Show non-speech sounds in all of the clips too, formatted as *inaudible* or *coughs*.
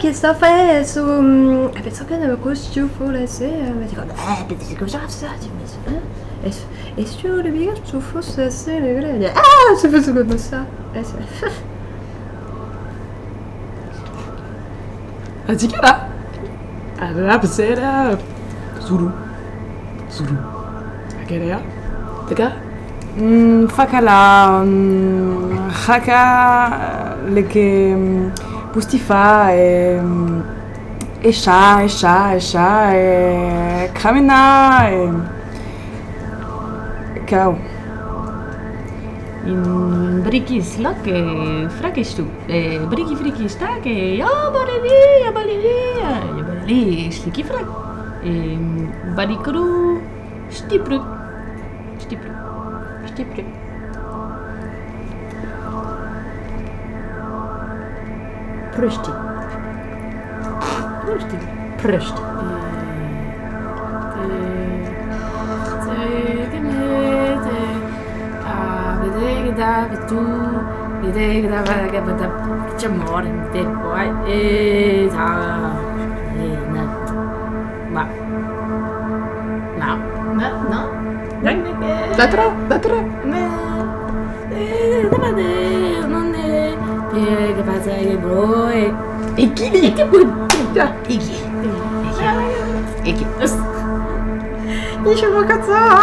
che giovane che sta fare su... mm, Penso che ne costi fuori se... Ma dico, eh, pensi cosa ça Tu me dis, hein. Est-ce que le visage tu fosse se le grande *laughs* Ah, c'est pas comme ça. C'est- Adikara Arabsera Zulu Zulu Akerea Teka Mm, fakala, haka, leke, Pustifar, eh, é. Exá, Exá, Exá, é. Eh, Kaminá, é. Eh, Kao. In brikis lake, fraques tu, briki frikis take, ya bolivia, ya bolivia, ya bolivia, sliki frak, E barikru stipru, stipru, stipru. Prashti. Prashti. Prashti. Lateral, lateral. Peraí, que passa aí, bro. Iki, iki bonita. Iki. Iki. Deixa eu caçar.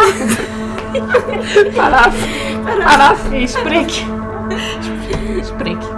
Paraf. Paraf. Sprek. Sprek.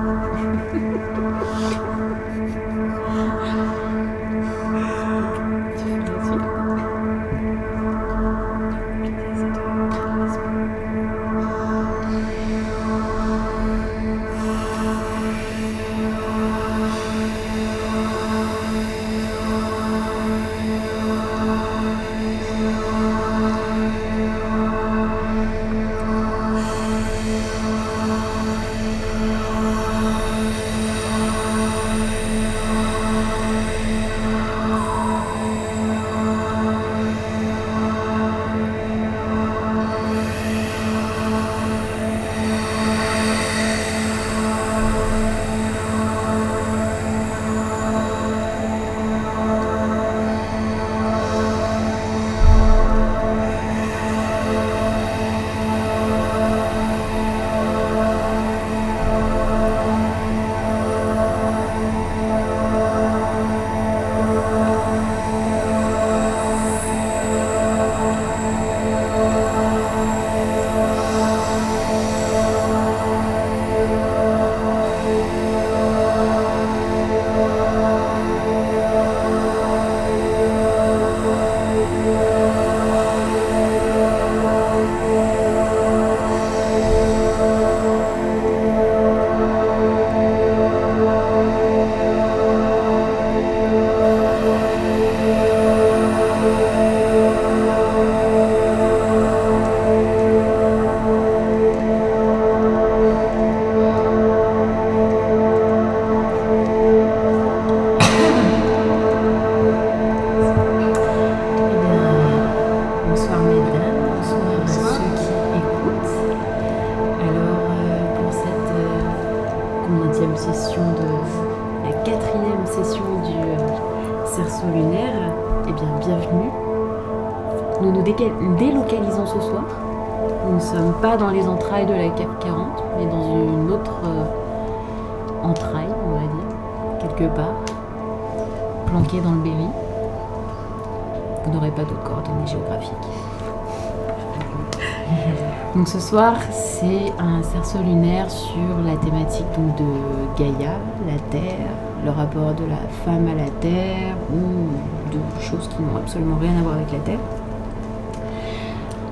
Soir, c'est un cerceau lunaire sur la thématique de Gaïa, la Terre, le rapport de la femme à la Terre, ou de choses qui n'ont absolument rien à voir avec la Terre.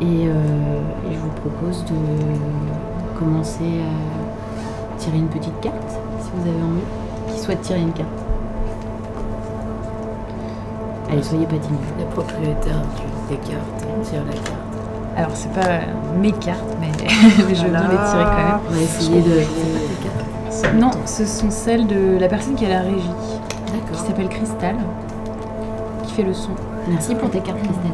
Et, euh, je vous propose de commencer à tirer une petite carte, si vous avez envie. Qui souhaite tirer une carte Allez, soyez pas timides. Le propriétaire des cartes tire la carte. Alors, c'est pas mes cartes, mais, *laughs* je veux bien les tirer quand même. On va essayer de. Non, ce sont celles de la personne qui a la régie, qui D'accord. s'appelle Cristal, qui fait le son. Merci pour tes cartes, Christelle.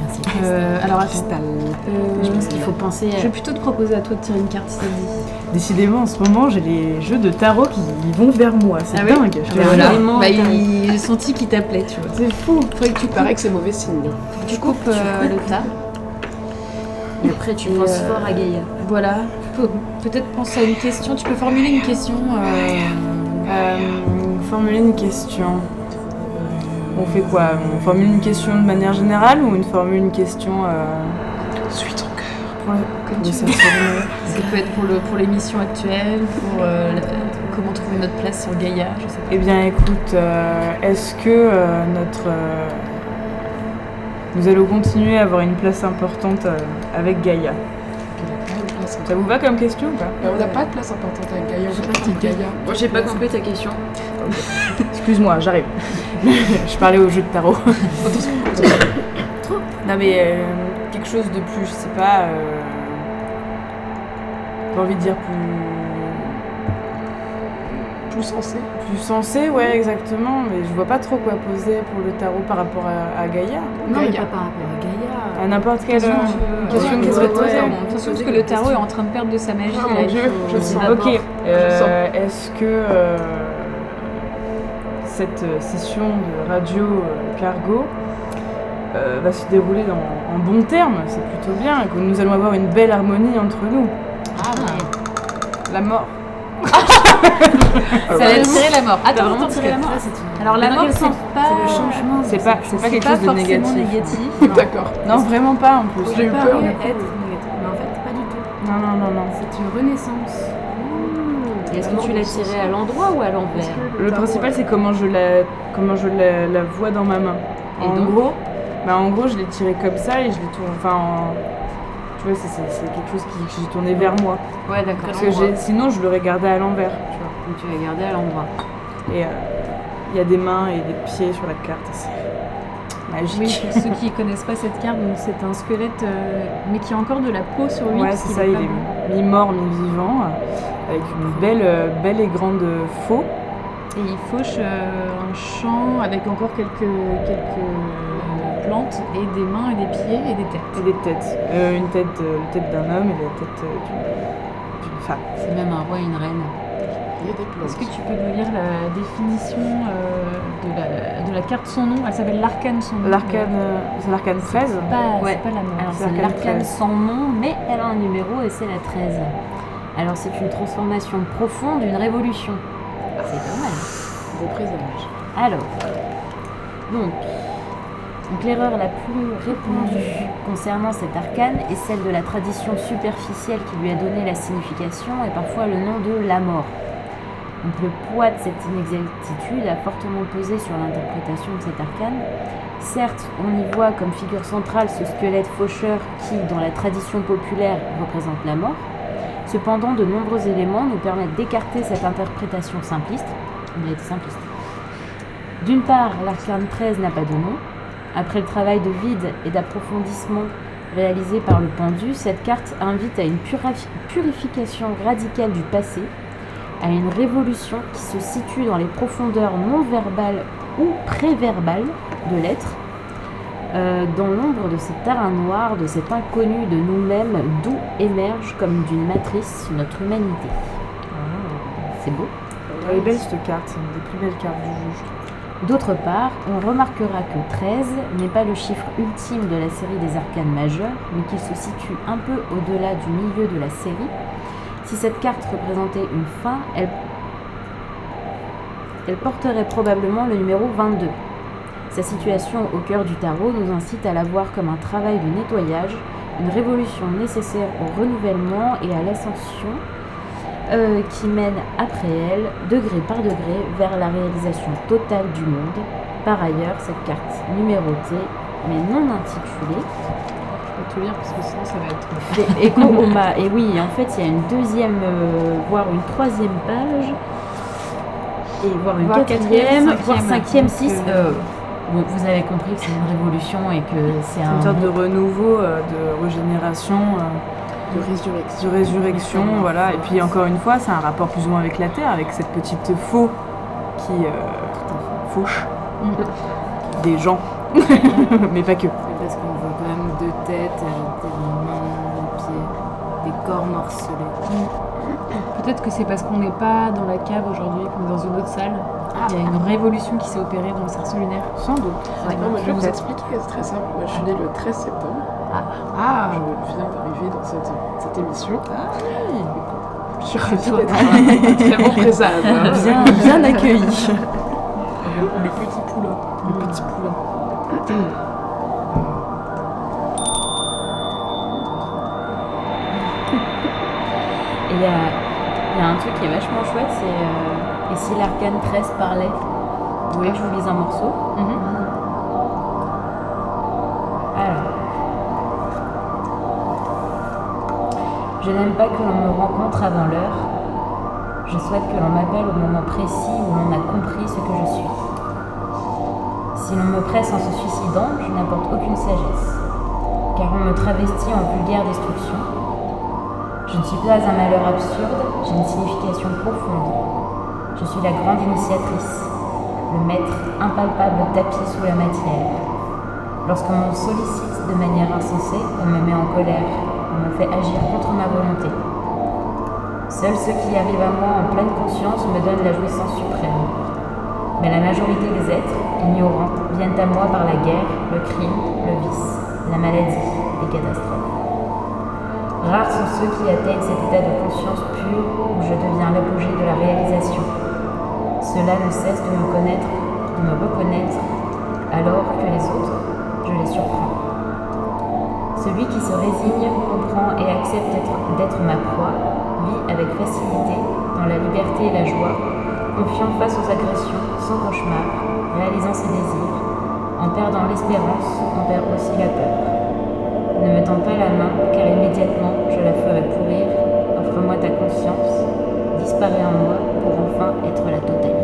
Merci. Euh, alors attends. Cristal. Euh, Je pense qu'il faut penser Je à... vais plutôt te proposer à toi de tirer une carte si ça te dit. Décidément, en ce moment, j'ai les jeux de tarot qui vont vers moi. C'est Ah oui dingue. je te Bah voilà. Vraiment, Bah, il... J'ai senti qu'il t'appelait, tu vois. C'est fou. Que tu paraît que c'est mauvais signe. Tu coupes euh, le tas. Après, tu Et, penses euh, fort à Gaïa. Voilà. Pe- Peut-être pense à une question. Tu peux formuler une question. euh, Euh, formuler une question. On fait quoi? On formule une question de manière générale ou on formule une question euh, Suis ton cœur. pour le- Comme Mais tu ça peut être pour le pour l'émission actuelle, pour euh, la- comment trouver notre place sur Gaïa, je sais pas. Eh bien, écoute, euh, est-ce que euh, notre. euh, nous allons continuer à avoir une place importante euh, avec Gaïa Ça vous va comme question ou pas? Mais on n'a pas de place importante avec Gaïa. On pas. Gaïa. J'ai pas compris ta question. Excuse-moi, j'arrive. *laughs* je parlais au jeu de tarot. Non mais euh, quelque chose de plus, je sais pas. Euh, j'ai envie de dire plus Plus sensé. plus sensé, ouais exactement. Mais je vois pas trop quoi poser pour le tarot par rapport à, à Gaïa. Non, mais Gaïa. pas par rapport à Gaïa. À n'importe quelle. Question, euh, veux- question qui ouais, que le tarot est en train de perdre de sa magie. Ah, là, je c'est sens. Ok. euh, Est-ce que euh, cette session de radio euh, cargo euh, va se dérouler dans, en bons termes C'est plutôt bien. Que nous allons avoir une belle harmonie entre nous. Ah ouais. La mort. Ça va tirer la mort. Attends, vraiment attends, tiré tirer la mort. Alors la mort, c'est sens pas. C'est le changement. C'est pas, c'est pas quelque chose de forcément négatif. négatif. D'accord. Non, vraiment pas en plus. J'ai eu peur. être négatif. Mais en fait, pas du tout. Non, non, non, non. C'est une renaissance. Et Est-ce que tu l'as tiré à l'endroit ou à l'envers Le principal, c'est comment je la, comment je la, la vois dans ma main. Et en donc gros, bah en gros, je l'ai tiré comme ça et je l'ai tourné. Enfin, en- tu vois, c'est, c'est- c'est quelque chose qui, tourné vers moi. Ouais, d'accord. Parce que j'ai, sinon, je l'aurais gardé à l'envers. Tu vois. Donc tu l'as gardé à l'endroit. Et euh, il y a des mains et des pieds sur la carte. C'est magique. Oui, pour ceux qui *laughs* connaissent pas cette carte, donc c'est un squelette, euh, mais qui a encore de la peau sur lui. Ouais, c'est ça. Il est mort. mi-mort, mi-vivant, euh, avec une belle, euh, belle et grande faux. Et il fauche euh, un champ avec encore quelques, quelques plantes et des mains et des pieds et des têtes. Et des têtes. Euh, une tête, euh, la tête d'un homme et la tête euh, d'une, femme. C'est même un roi et une reine. Il y a des plantes. Est-ce que tu peux nous lire la définition euh, de, la, de la carte son nom? Elle s'appelle l'arcane son nom. L'arcane, euh, c'est l'arcane 13 C'est pas, Ouais. pas la. Alors C'est l'arcane l'arcane 13. sans nom, mais elle a un numéro et c'est la 13. Alors c'est une transformation profonde, une révolution. C'est pas mal. Présage. Alors, donc, donc l'erreur la plus répandue concernant cet arcane est celle de la tradition superficielle qui lui a donné la signification et parfois le nom de la mort. Donc le poids de cette inexactitude a fortement pesé sur l'interprétation de cet arcane. Certes, on y voit comme figure centrale ce squelette faucheur qui, dans la tradition populaire, représente la mort. Cependant, de nombreux éléments nous permettent d'écarter cette interprétation simpliste. Été simpliste. D'une part, l'arcane 13 n'a pas de nom. Après le travail de vide et d'approfondissement réalisé par le pendu, cette carte invite à une purification radicale du passé, à une révolution qui se situe dans les profondeurs non verbales ou préverbales de l'être, euh, dans l'ombre de ces terrains noirs, de cet inconnu de nous-mêmes, d'où émerge comme d'une matrice notre humanité. C'est beau. Elle est belle cette carte, c'est une des plus belles cartes du jeu. D'autre part, on remarquera que 13 n'est pas le chiffre ultime de la série des arcanes majeures, mais qu'il se situe un peu au-delà du milieu de la série. Si cette carte représentait une fin, elle, elle porterait probablement le numéro 22. Sa situation au cœur du tarot nous incite à la voir comme un travail de nettoyage, une révolution nécessaire au renouvellement et à l'ascension euh, qui mène après elle, degré par degré, vers la réalisation totale du monde. Par ailleurs, cette carte numérotée, mais non intitulée, tout lire parce que sinon ça va être. *laughs* écho. Et oui, en fait, il y a une deuxième, euh, voire une troisième page, et voire une Voire quatrième, voire cinquième. six. euh, euh, bon, vous avez compris que c'est une révolution et que c'est un. une sorte de renouveau, euh, de régénération, De résurrection. de résurrection, voilà. Et puis encore une fois, c'est un rapport plus ou moins avec la Terre, avec cette petite faux qui euh, fauche des gens, *laughs* mais pas que. Parce qu'on voit quand même deux tes, tes mains, les pieds, des corps morcelés. Peut-être que c'est parce qu'on n'est pas dans la cave aujourd'hui, qu'on est dans une autre salle. Ah. Il y a une révolution qui s'est opérée dans le cerceau lunaire. Sans doute. Non, mais je vais vous expliquer, c'est très simple. Moi, je suis née le 13 septembre. Ah, Je viens d'arriver dans cette, cette émission. Je suis Toi. ravie d'être très bon présage. hein. bien, bien *laughs* accueilli. Le petit poulain. Le petit poulain. Et il y a, il y a un truc qui est vachement chouette, c'est euh, et si l'arcane 13 parlait Vous voulez que je vous lise un morceau? Alors. Je n'aime pas que l'on me rencontre avant l'heure. Je souhaite que l'on m'appelle au moment précis où l'on a compris ce que je suis. Si l'on me presse en se suicidant, je n'apporte aucune sagesse, car on me travestit en vulgaire destruction. Je ne suis pas un malheur absurde, j'ai une signification profonde. Je suis la grande initiatrice, le maître impalpable tapis sous la matière. Lorsqu'on me sollicite de manière insensée, on me met en colère, on me fait agir contre ma volonté. Seuls ceux qui arrivent à moi en pleine conscience me donnent la jouissance suprême. Mais la majorité des êtres, ignorants, viennent à moi par la guerre, le crime, le vice, la maladie, les catastrophes. Rares sont ceux qui atteignent cet état de conscience pure où je deviens l'apogée de la réalisation. Ceux-là ne cessent de me connaître, de me reconnaître, alors que les autres, je les surprends. Celui qui se résigne, comprend et accepte d'être- ma proie, vit avec facilité, dans la liberté et la joie, confiant face aux agressions, sans cauchemar, réalisant ses désirs. En perdant l'espérance, on perd aussi la peur. Ne me tends pas la main, car immédiatement je la ferai pourrir. Offre-moi ta conscience, disparais en moi pour enfin être la totalité.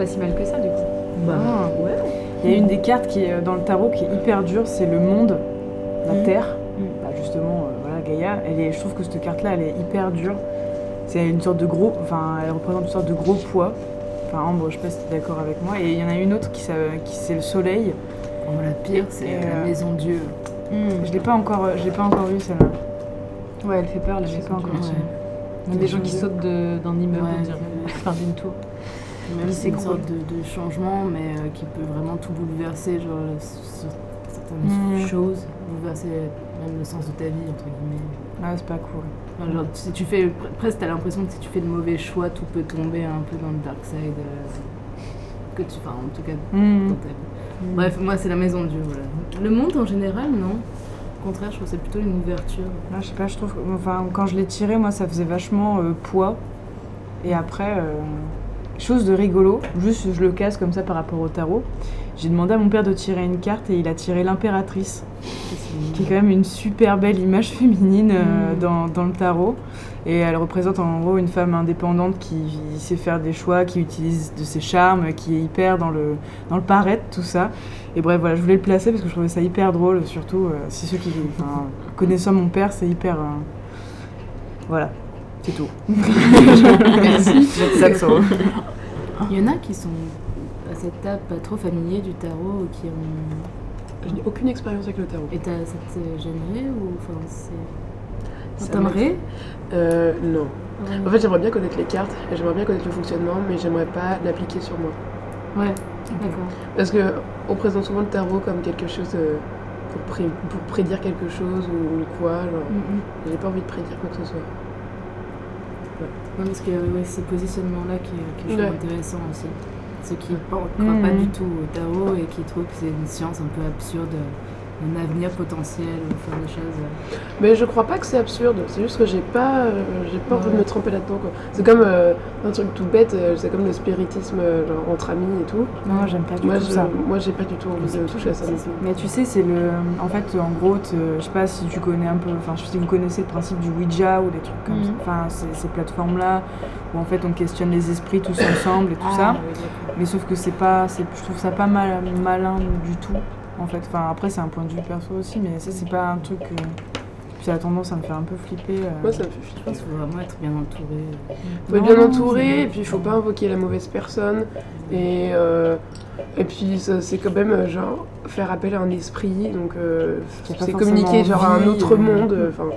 Pas si mal que ça, du coup. Ah. Il y a une des cartes qui est dans le tarot qui est hyper dure, c'est le monde, la Mm. terre. Bah, justement, euh, voilà, Gaïa, elle est, je trouve que cette carte-là, elle est hyper dure. C'est une sorte de gros, enfin, elle représente une sorte de gros poids. Enfin, Ambre, je sais pas si tu es d'accord avec moi. Et il y en a une autre qui, c'est le soleil. Oh, la pire, c'est la euh, maison Dieu. Je l'ai pas encore, je l'ai pas encore vue celle-là. Ouais, elle fait peur, la Je sais maison pas du encore. Dieu. Ouais. Il y a des gens qui Dieu. sautent d'un immeuble, Ouais, on dirait. Enfin, d'une tour. Même c'est une sorte de, de changement, mais euh, qui peut vraiment tout bouleverser, genre sur certaines Mhm. choses, bouleverser même le sens de ta vie, entre guillemets. Ah, c'est pas cool. Enfin, genre, si tu fais, pre- presque t'as l'impression que si tu fais de mauvais choix, tout peut tomber un peu dans le dark side. euh, que tu, enfin, en tout cas, Mm. dans ta vie. Bref, moi c'est la maison de Dieu, voilà. Le monde en général, non. Au contraire, je trouve que c'est plutôt une ouverture. Ah, je sais pas, je trouve. Enfin, quand je l'ai tiré, moi, ça faisait vachement euh, poids. Et après, euh, chose de rigolo, juste je le casse comme ça par rapport au tarot. J'ai demandé à mon père de tirer une carte et il a tiré l'impératrice, qui est quand même une super belle image féminine euh, dans, dans le tarot. Et elle représente en gros une femme indépendante qui sait faire des choix, qui utilise de ses charmes, qui est hyper dans le, dans le paraître, tout ça. Et bref, voilà, je voulais le placer parce que je trouvais ça hyper drôle, surtout euh, si ceux qui enfin, connaissant mon père, c'est hyper. euh, Voilà, c'est tout. *laughs* Merci. Saxo. Il y en a qui sont à cette table pas trop familiers du tarot, qui ont. Je n'ai aucune expérience avec le tarot. Et t'as- ça te gênerait ou enfin c'est. T'aimerais Euh, non. En fait, j'aimerais bien connaître les cartes et j'aimerais bien connaître le fonctionnement, mais j'aimerais pas l'appliquer sur moi. Ouais, d'accord. Parce que on présente souvent le tarot comme quelque chose euh, pour, pré- pour prédire quelque chose ou quoi. Genre, j'ai pas envie de prédire quoi que ce soit. Non, parce que ouais, ces positionnements-là qui, qui Ouais. intéressants aussi. Ceux qui ne croient pas du tout au tarot et qui trouvent que c'est une science un peu absurde, un avenir potentiel, faire des choses. euh. Mais je crois pas que c'est absurde, c'est juste que j'ai pas, euh, j'ai pas envie de me tremper là-dedans. quoi. C'est comme euh, un truc tout bête, euh, c'est comme le spiritisme genre, entre amis et tout. Non, j'aime pas du Moi, tout je- ça. moi, j'ai pas du tout envie de toucher à ça. Mais tu sais, c'est le. En fait, en gros, je sais pas si tu connais un peu. Enfin, si vous connaissez le principe du Ouija ou des trucs comme Mhm. ça. Enfin, ces, ces plateformes-là où en fait on questionne les esprits tous ensemble et tout ça. Mais sauf que c'est pas. c'est- Je trouve ça pas mal, malin du tout. En fait, enfin après c'est un point de vue perso aussi, mais ça c'est pas un truc. euh, Puis ça a tendance à me faire un peu flipper. euh. Moi, ça me fait Je flipper. pense qu'il faut vraiment être bien entouré. Faut être bien entouré, et puis il faut pas invoquer la mauvaise personne. Et, euh, et puis ça, c'est quand même euh, genre faire appel à un esprit, donc euh, c'est communiquer genre à un autre monde. euh, Enfin,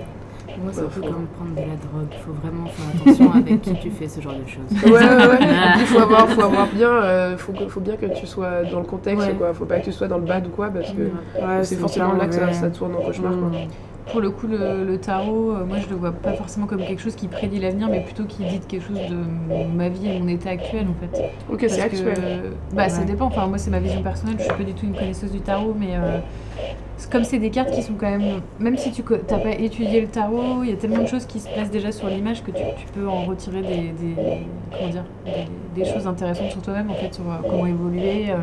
Moi, c'est un peu comme prendre de la drogue. Il faut vraiment faire attention avec qui tu fais ce genre de choses. ouais, ouais, ouais. *laughs* Il faut avoir, faut avoir bien, euh, faut, que- faut bien que tu sois dans le contexte, Ouais. quoi. Faut pas que tu sois dans le bad ou quoi, parce que Ouais, c'est forcément là que ça, tourne en cauchemar, quoi. Mm. Pour le coup, le, le tarot, euh, moi je le vois pas forcément comme quelque chose qui prédit l'avenir, mais plutôt qui dit quelque chose de ma vie et mon état actuel en fait. Ok, c'est que, actuel. bah, ça dépend. Enfin, moi, c'est ma vision personnelle. Je suis pas du tout une connaisseuse du tarot, mais euh, comme c'est des cartes qui sont quand même. Même si tu n'as pas étudié le tarot, il y a tellement de choses qui se placent déjà sur l'image que tu, tu peux en retirer des, des- comment dire, des, des choses intéressantes sur toi-même, en fait, sur euh, comment évoluer. euh,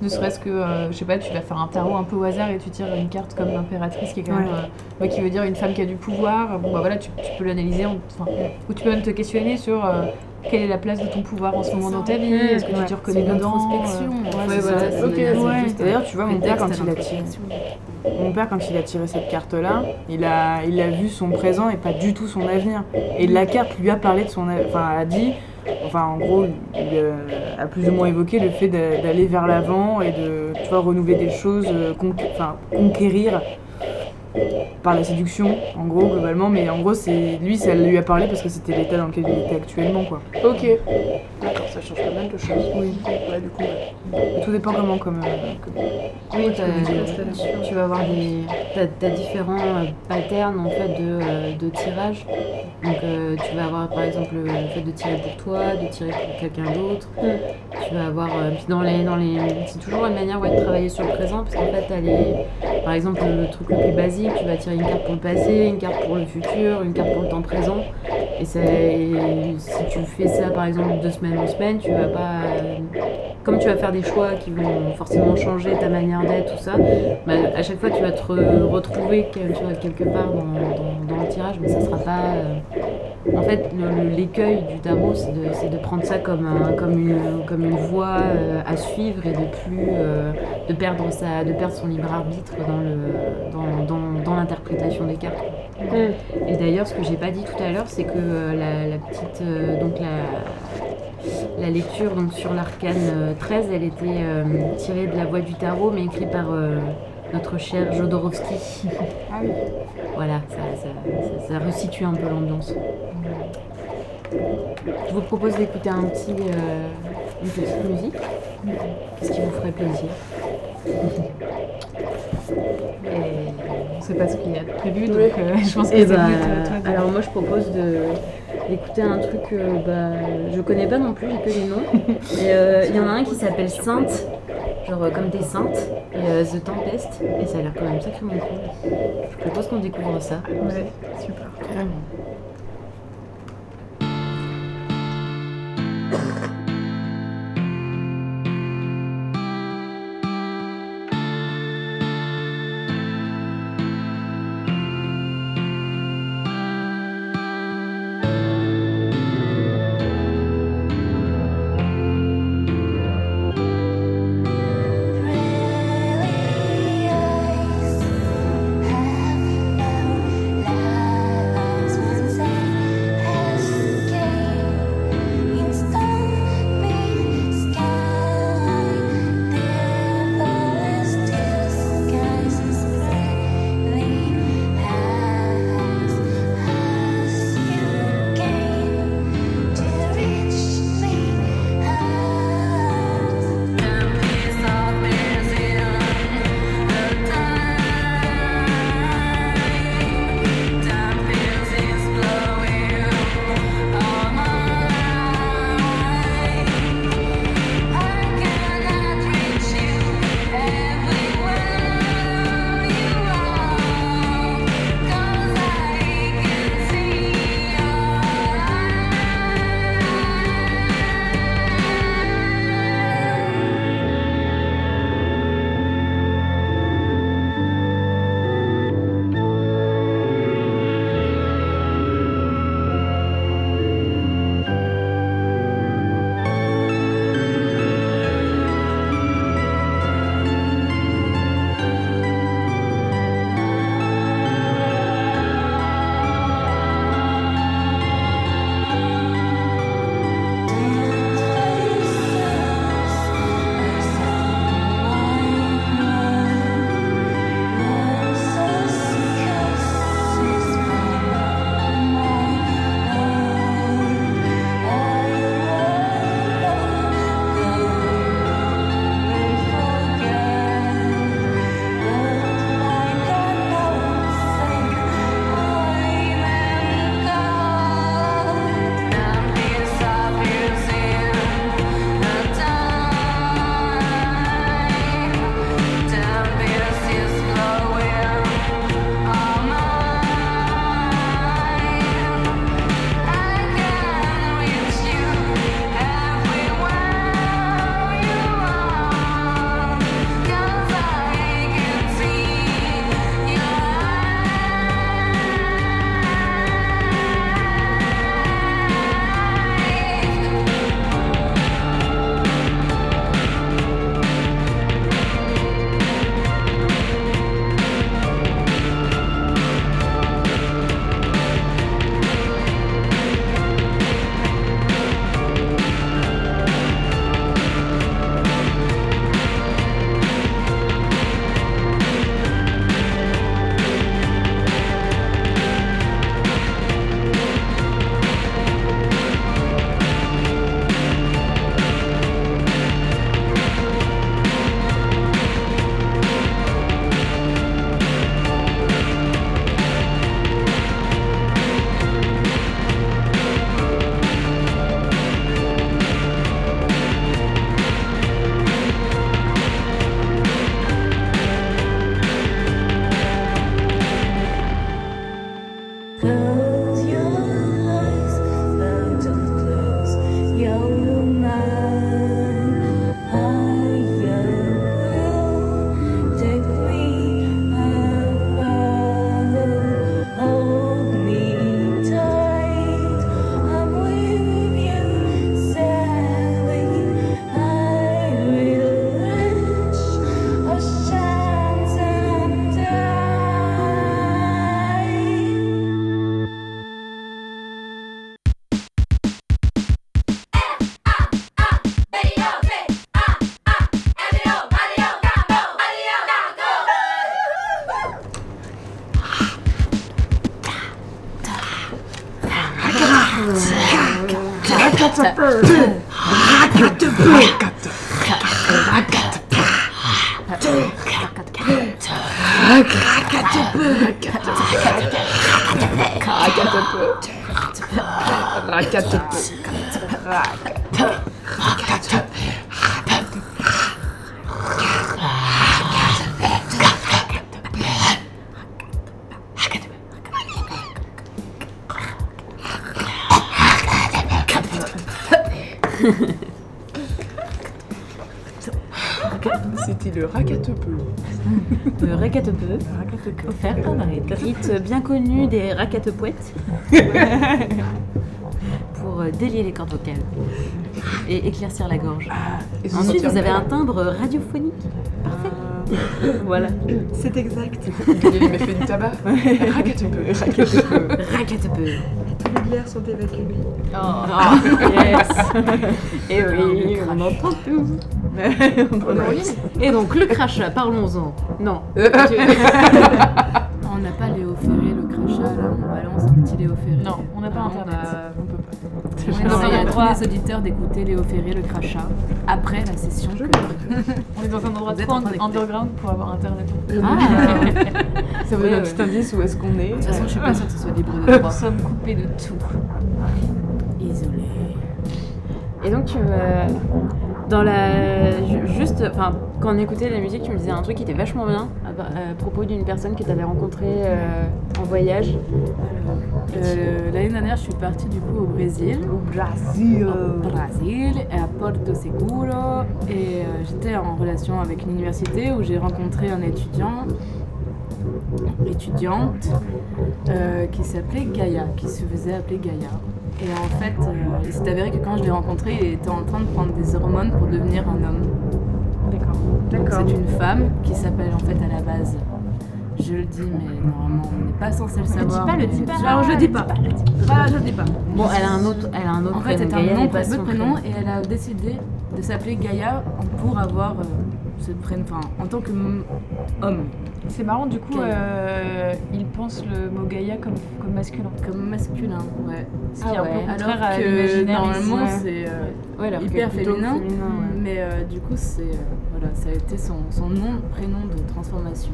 ne serait-ce que, euh, je sais pas, tu vas faire un tarot un peu au hasard et tu tires une carte comme l'impératrice qui est quand même. Euh, bah, qui veut dire une femme qui a du pouvoir. Bon, bah voilà, tu, tu peux l'analyser. enfin, ou tu peux même te questionner sur. Quelle est la place de ton pouvoir en ce moment dans ta vie Est-ce que tu te reconnais dedans Ouais, ouais, c'est voilà. ça, c'est Ok. c'est Ouais. juste D'ailleurs, tu vois, mon père, quand il a tiré, mon père, quand il a tiré cette carte-là, il a, il a vu son présent et pas du tout son avenir. Et la carte lui a parlé de son, enfin, a dit, enfin, en gros, il euh, a plus ou moins évoqué le fait d'a- d'aller vers l'avant et de, tu vois, renouveler des choses, euh, conqu- enfin, conquérir par la séduction, en gros, globalement. Mais en gros, c'est lui, ça lui a parlé parce que c'était l'état dans lequel il était actuellement, quoi. Ok. D'accord, ça change pas mal de choses. Oui. Ouais, du coup. ouais. Tout dépend comment, comme. euh, comme- Oui, t'as- tu, tu vas avoir des. T'as, différents euh, patterns en fait de, euh, de tirage. Donc euh, tu vas avoir par exemple le fait de tirer pour toi, de tirer pour quelqu'un d'autre. Tu vas avoir. euh, puis dans les, dans les. C'est toujours une manière ouais, de travailler sur le présent parce qu'en fait t'as les. Par exemple le truc le plus basique, tu vas tirer une carte pour le passé, une carte pour le futur, une carte pour le temps présent. Et, si tu fais ça par exemple de semaine en semaine, tu vas pas. comme tu vas faire des choix qui vont forcément changer ta manière d'être, tout ça, bah, à chaque fois tu vas te re- retrouver quelque part dans, le tirage, mais ça sera pas. euh, En fait, l'écueil du tarot, c'est de, prendre ça comme, un, comme, une, voie euh, à suivre et de plus euh, de perdre son libre arbitre dans le dans- dans l'interprétation des cartes. Et d'ailleurs, ce que j'ai pas dit tout à l'heure, c'est que euh, la, la petite euh, donc la, la lecture donc sur l'arcane euh, 13, elle était euh, tirée de la voix du tarot, mais écrite par euh, notre cher Jodorowsky. Ah oui. Voilà, ça, ça, ça- ça resitue un peu l'ambiance. Je vous propose d'écouter un petit, euh, une petite musique. Qu'est-ce qui vous ferait plaisir *laughs* Et on sait pas ce qu'il y a de prévu, donc Oui. euh, je pense que c'est bah, toi alors moi je propose de d'écouter un truc euh, bah, je connais pas non plus, j'ai que les noms. *laughs* Euh, il y en a un qui s'appelle Sainte, genre euh, comme des saintes, et The Tempest, et ça a l'air quand même sacrément cool. Je propose qu'on découvre ça. Ouais, super. Offert par Marie. Rite bien connu des racatepouettes. *laughs* pour euh, délier les cordes vocales et éclaircir la gorge. Et se Ensuite, vous avez un timbre radiophonique. Parfait. voilà. C'est exact. *laughs* Il m'a fait du tabac. Racatepeu. Racatepeu. Tous les glaires sont évacués. Ah, yes. *laughs* Et oui, on entend tout. *laughs* Et donc, le crachat, parlons-en. Non. On n'a pas Léo Ferré, le crachat, là, on balance un petit Léo Ferré. Non, on n'a pas internet. on on peut pas. Il y a tous les auditeurs d'écouter Léo Ferré, le crachat, après la session. que- On est dans un endroit trop underground pour avoir internet. Ah *laughs* Ça vous donne un petit indice où est-ce qu'on est. De toute façon, je suis pas sûre que ce soit libre de droit. Nous sommes coupés de tout. Isolé. Et donc, tu, euh, dans la. ju- Juste, enfin, quand on écoutait la musique, tu me disais un truc qui était vachement bien à, à propos d'une personne que tu avais rencontrée euh, en voyage. Euh, L'année dernière, je suis partie du coup au Brésil. Au Brésil. Au Brésil, à Porto Seguro. Et euh, j'étais en relation avec une université où j'ai rencontré un étudiant, étudiante, euh, qui s'appelait Gaïa, qui se faisait appeler Gaïa. Et en fait, euh, il s'est avéré que quand je l'ai rencontré, il était en train de prendre des hormones pour devenir un homme. D'accord. C'est une femme qui s'appelle en fait à la base. Je le dis, mais normalement on n'est pas censé le savoir. pas, le mais- dis pas. Alors je le dis pas. Je le dis pas. Bon, elle a un autre, elle a un autre En fait, prénom. c'est un nom, pas son prénom, et elle a décidé de s'appeler Gaïa pour avoir euh, ce prénom, enfin, en tant que m- homme, C'est marrant, du coup, euh, ils pensent le mot Gaïa comme, comme masculin. comme masculin, ouais. Ce qui est Ah un peu ouais. contraire Alors que normalement c'est euh, Ouais, hyper féminin, féminin, ouais. mais euh, du coup c'est euh, voilà, ça a été son, son nom, prénom de transformation.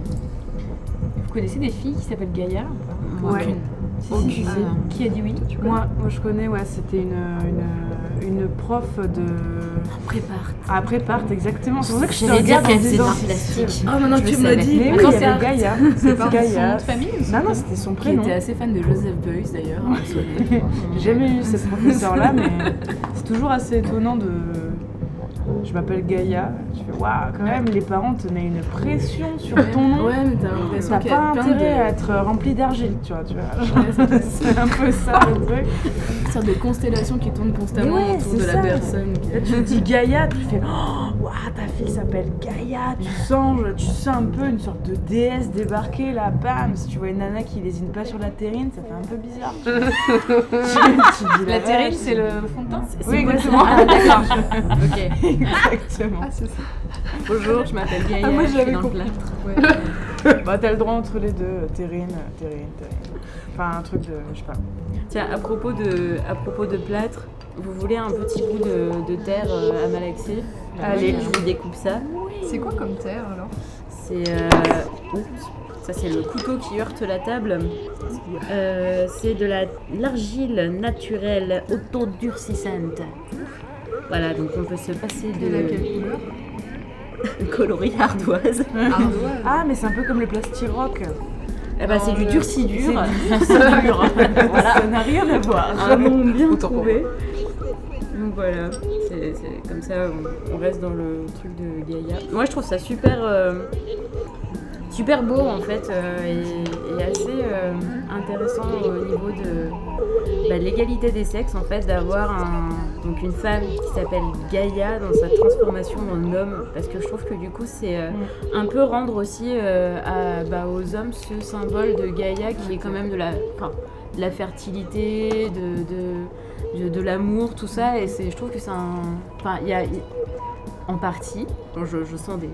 Vous connaissez des filles qui s'appellent Gaïa ou pas? Ouais. Aucune. Si, si, Aucune. si. Qui a dit oui? Moi, moi, je connais, ouais, c'était une, une, une prof de. Prépare. Ah, prépare, exactement. C'est pour ça que je te regarde en qu'elle faisait disant. plastique. Oh maintenant que le tu me l'as savais. dit. Mais oui, il y avait Gaïa. C'est pas Gaïa. famille Non, non, c'était son Qui prénom. était assez fan de Joseph Beuys d'ailleurs. hein. *laughs* J'ai jamais eu cette professeure-là, mais c'est toujours assez étonnant de. Je m'appelle Gaïa. Tu fais, waouh, quand même, les parents te mettent une pression sur ton nom. Ouais, mais t'as l'impression T'as pas intérêt de... à être rempli d'argile, tu vois. Tu vois. *laughs* c'est un peu ça le truc. une sorte de constellation qui tourne constamment ouais, autour de la ça. personne. qui- Là, tu dis Gaïa, tu fais oh, waouh, ta fille s'appelle Gaïa. Tu sens, tu sens un peu une sorte de déesse débarquer là, bam. Si tu vois une nana qui lésine pas sur la terrine, ça fait un peu bizarre. tu. *laughs* Tu- dis, La terrine, c'est le fond de teint? Oui, exactement. Ah, *laughs* d'accord. ok. Exactement. Bonjour, je m'appelle Gaïa. Ah, moi, je suis j'avais dans le compris. plâtre. *laughs* Bah, t'as le droit entre les deux, terrine, terrine, terrine. Enfin, un truc de. Je sais pas. Tiens, à propos de, à propos de plâtre, vous voulez un petit bout de, de terre euh, à malaxer Allez. je vous découpe ça. C'est quoi comme terre alors? C'est euh, oups, ça c'est le couteau qui heurte la table. Euh, c'est de la l'argile naturelle autodurcissante. Voilà, donc on peut se passer De laquelle de couleur *laughs* coloris ardoise. Ardoise. Ah, mais c'est un peu comme le plastiroc. Eh ben, c'est du le- durci dur. C'est *laughs* dur. Ça n'a rien à voir. Un nom bien trouvé. Donc voilà, c'est c'est comme ça, on, on reste dans le truc de Gaïa. Moi je trouve ça super, euh, super beau en fait euh, et, et assez euh, intéressant au niveau de bah, de l'égalité des sexes en fait d'avoir un, donc une femme qui s'appelle Gaïa dans sa transformation en homme parce que je trouve que du coup c'est euh, un peu rendre aussi à, bah, aux hommes ce symbole de Gaïa qui est quand même de la, enfin, de la fertilité, de, de, de, de l'amour, tout ça. Et je trouve que c'est un. Enfin, il y a. En partie, je, je sens des,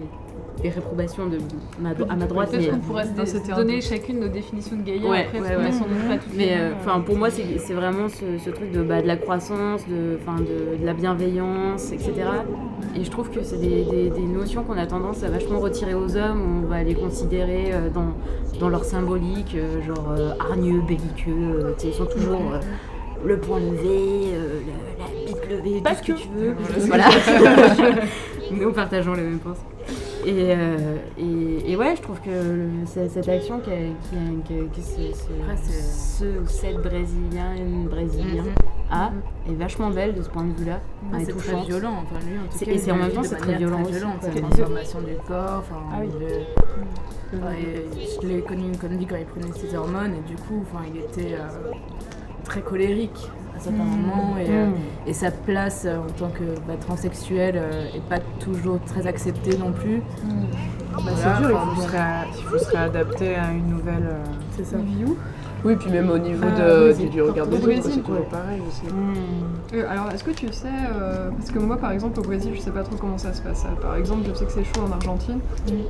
des réprobations de ma, à ma droite. Peut-être qu'on pourrait se donner chacune nos définitions de Gaïa Ouais, après, ouais, parce qu'on ouais. a sans doute pas toutes Mais euh, enfin, pour moi, c'est vraiment ce, ce truc de, bah, de la croissance, de, enfin, de, de la bienveillance, etc. Et je trouve que c'est des, des- des notions qu'on a tendance à vachement retirer aux hommes, où on va les considérer euh, dans, dans leur symbolique, euh, genre euh, hargneux, belliqueux, euh, ils sont toujours euh, le poing levé, euh, le- la bite levée, tout ce que tu veux. Voilà. *laughs* Nous partageons les mêmes pensées. Et, euh, et, et ouais, je trouve que le- cette action qui, a- qui, a- qui, a- qui se- se- ce ou cette brésilienne, brésilien a est vachement belle de ce point de vue-là. Elle est c'est très violent, enfin lui en tout C'est- cas. et c'est en même temps, c'est très violent aussi, violente, quoi. c'est la transformation du corps, enfin. Ah oui. je l'ai connu, comme dit, quand il prenait ses hormones, et du coup, enfin, il était euh, très colérique moments, et, euh, et sa place euh, en tant que bah, transsexuel euh, est pas toujours très acceptée non plus. Bah, Voilà, c'est dur, il enfin, faut, se ré- il faut se réadapter à une nouvelle. euh, c'est ça. Oui, puis même au niveau Ah, de, oui, du, regard au des autres, c'est toujours pareil aussi. Euh, alors, est-ce que tu sais, euh, parce que moi par exemple au Brésil, je sais pas trop comment ça se passe. Par exemple, je sais que c'est chaud en Argentine,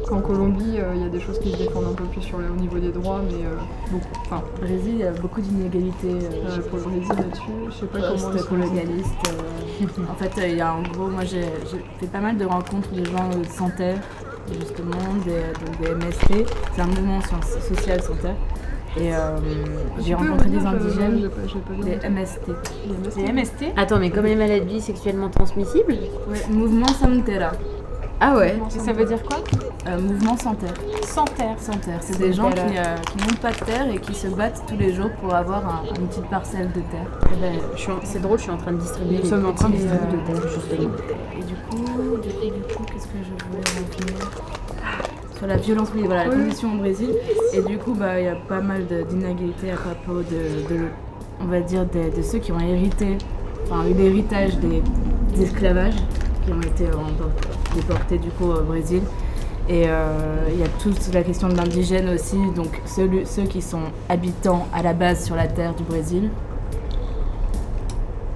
qu'en Colombie, euh, il y a des choses qui se défendent un peu plus sur le, au niveau des droits, mais euh, beaucoup. Enfin, Au Brésil, il y a beaucoup d'inégalités. euh, euh, pour le Brésil là-dessus, je sais pas Ouais, comment. c'était euh, en fait, euh, il y a en gros, moi j'ai fait pas mal de rencontres de gens euh, sans terre, justement, des, donc des MST. C'est un mouvement so- social sans terre. Et euh, j'ai rencontré des indigènes, des. MST. Les Les MST. Attends, mais comme les maladies sexuellement transmissibles Ouais, mouvement sans terre. Ah ouais Et ça veut dire quoi Euh, mouvement sans terre. Sans terre. Sans terre. C'est des gens qui, euh, qui n'ont pas de terre et qui se battent tous les jours pour avoir un- une petite parcelle de terre. Eh ben, je suis en- C'est drôle, je suis en train de distribuer Nous les sommes en train de petits distribuer. bouts de terre, justement. Et du coup, du coup, du coup, qu'est-ce que je voulais revenir Sur la violence, oui, voilà, la condition au Brésil. Et du coup, bah, il y a pas mal d'inégalités à propos de, de- on va dire, de, de ceux qui ont hérité, enfin, eu l'héritage des, des esclavages, qui ont été euh, déportés du coup au Brésil. Et euh, il y a toute la question de l'indigène aussi, donc ceux, ceux qui sont habitants à la base sur la terre du Brésil,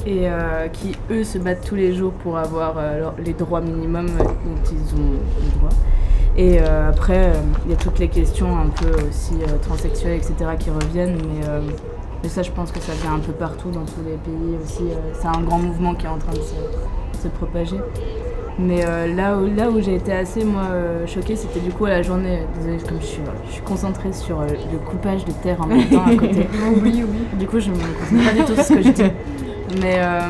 et euh, qui eux se battent tous les jours pour avoir euh, les droits minimums dont ils ont le droit. Et euh, après, euh, il y a toutes les questions un peu aussi euh, transsexuelles, etc. qui reviennent, mais, mais ça je pense que ça vient un peu partout dans tous les pays aussi. c'est un grand mouvement qui est en train de se, se propager. Mais euh, là où, là où j'ai été assez moi choquée, c'était du coup à la journée. Désolée, comme je suis, je suis concentrée sur euh, le coupage de terre en même temps à côté. *laughs* Oui, oui. Du coup, je me concentre pas du tout sur ce que je dis. Mais euh,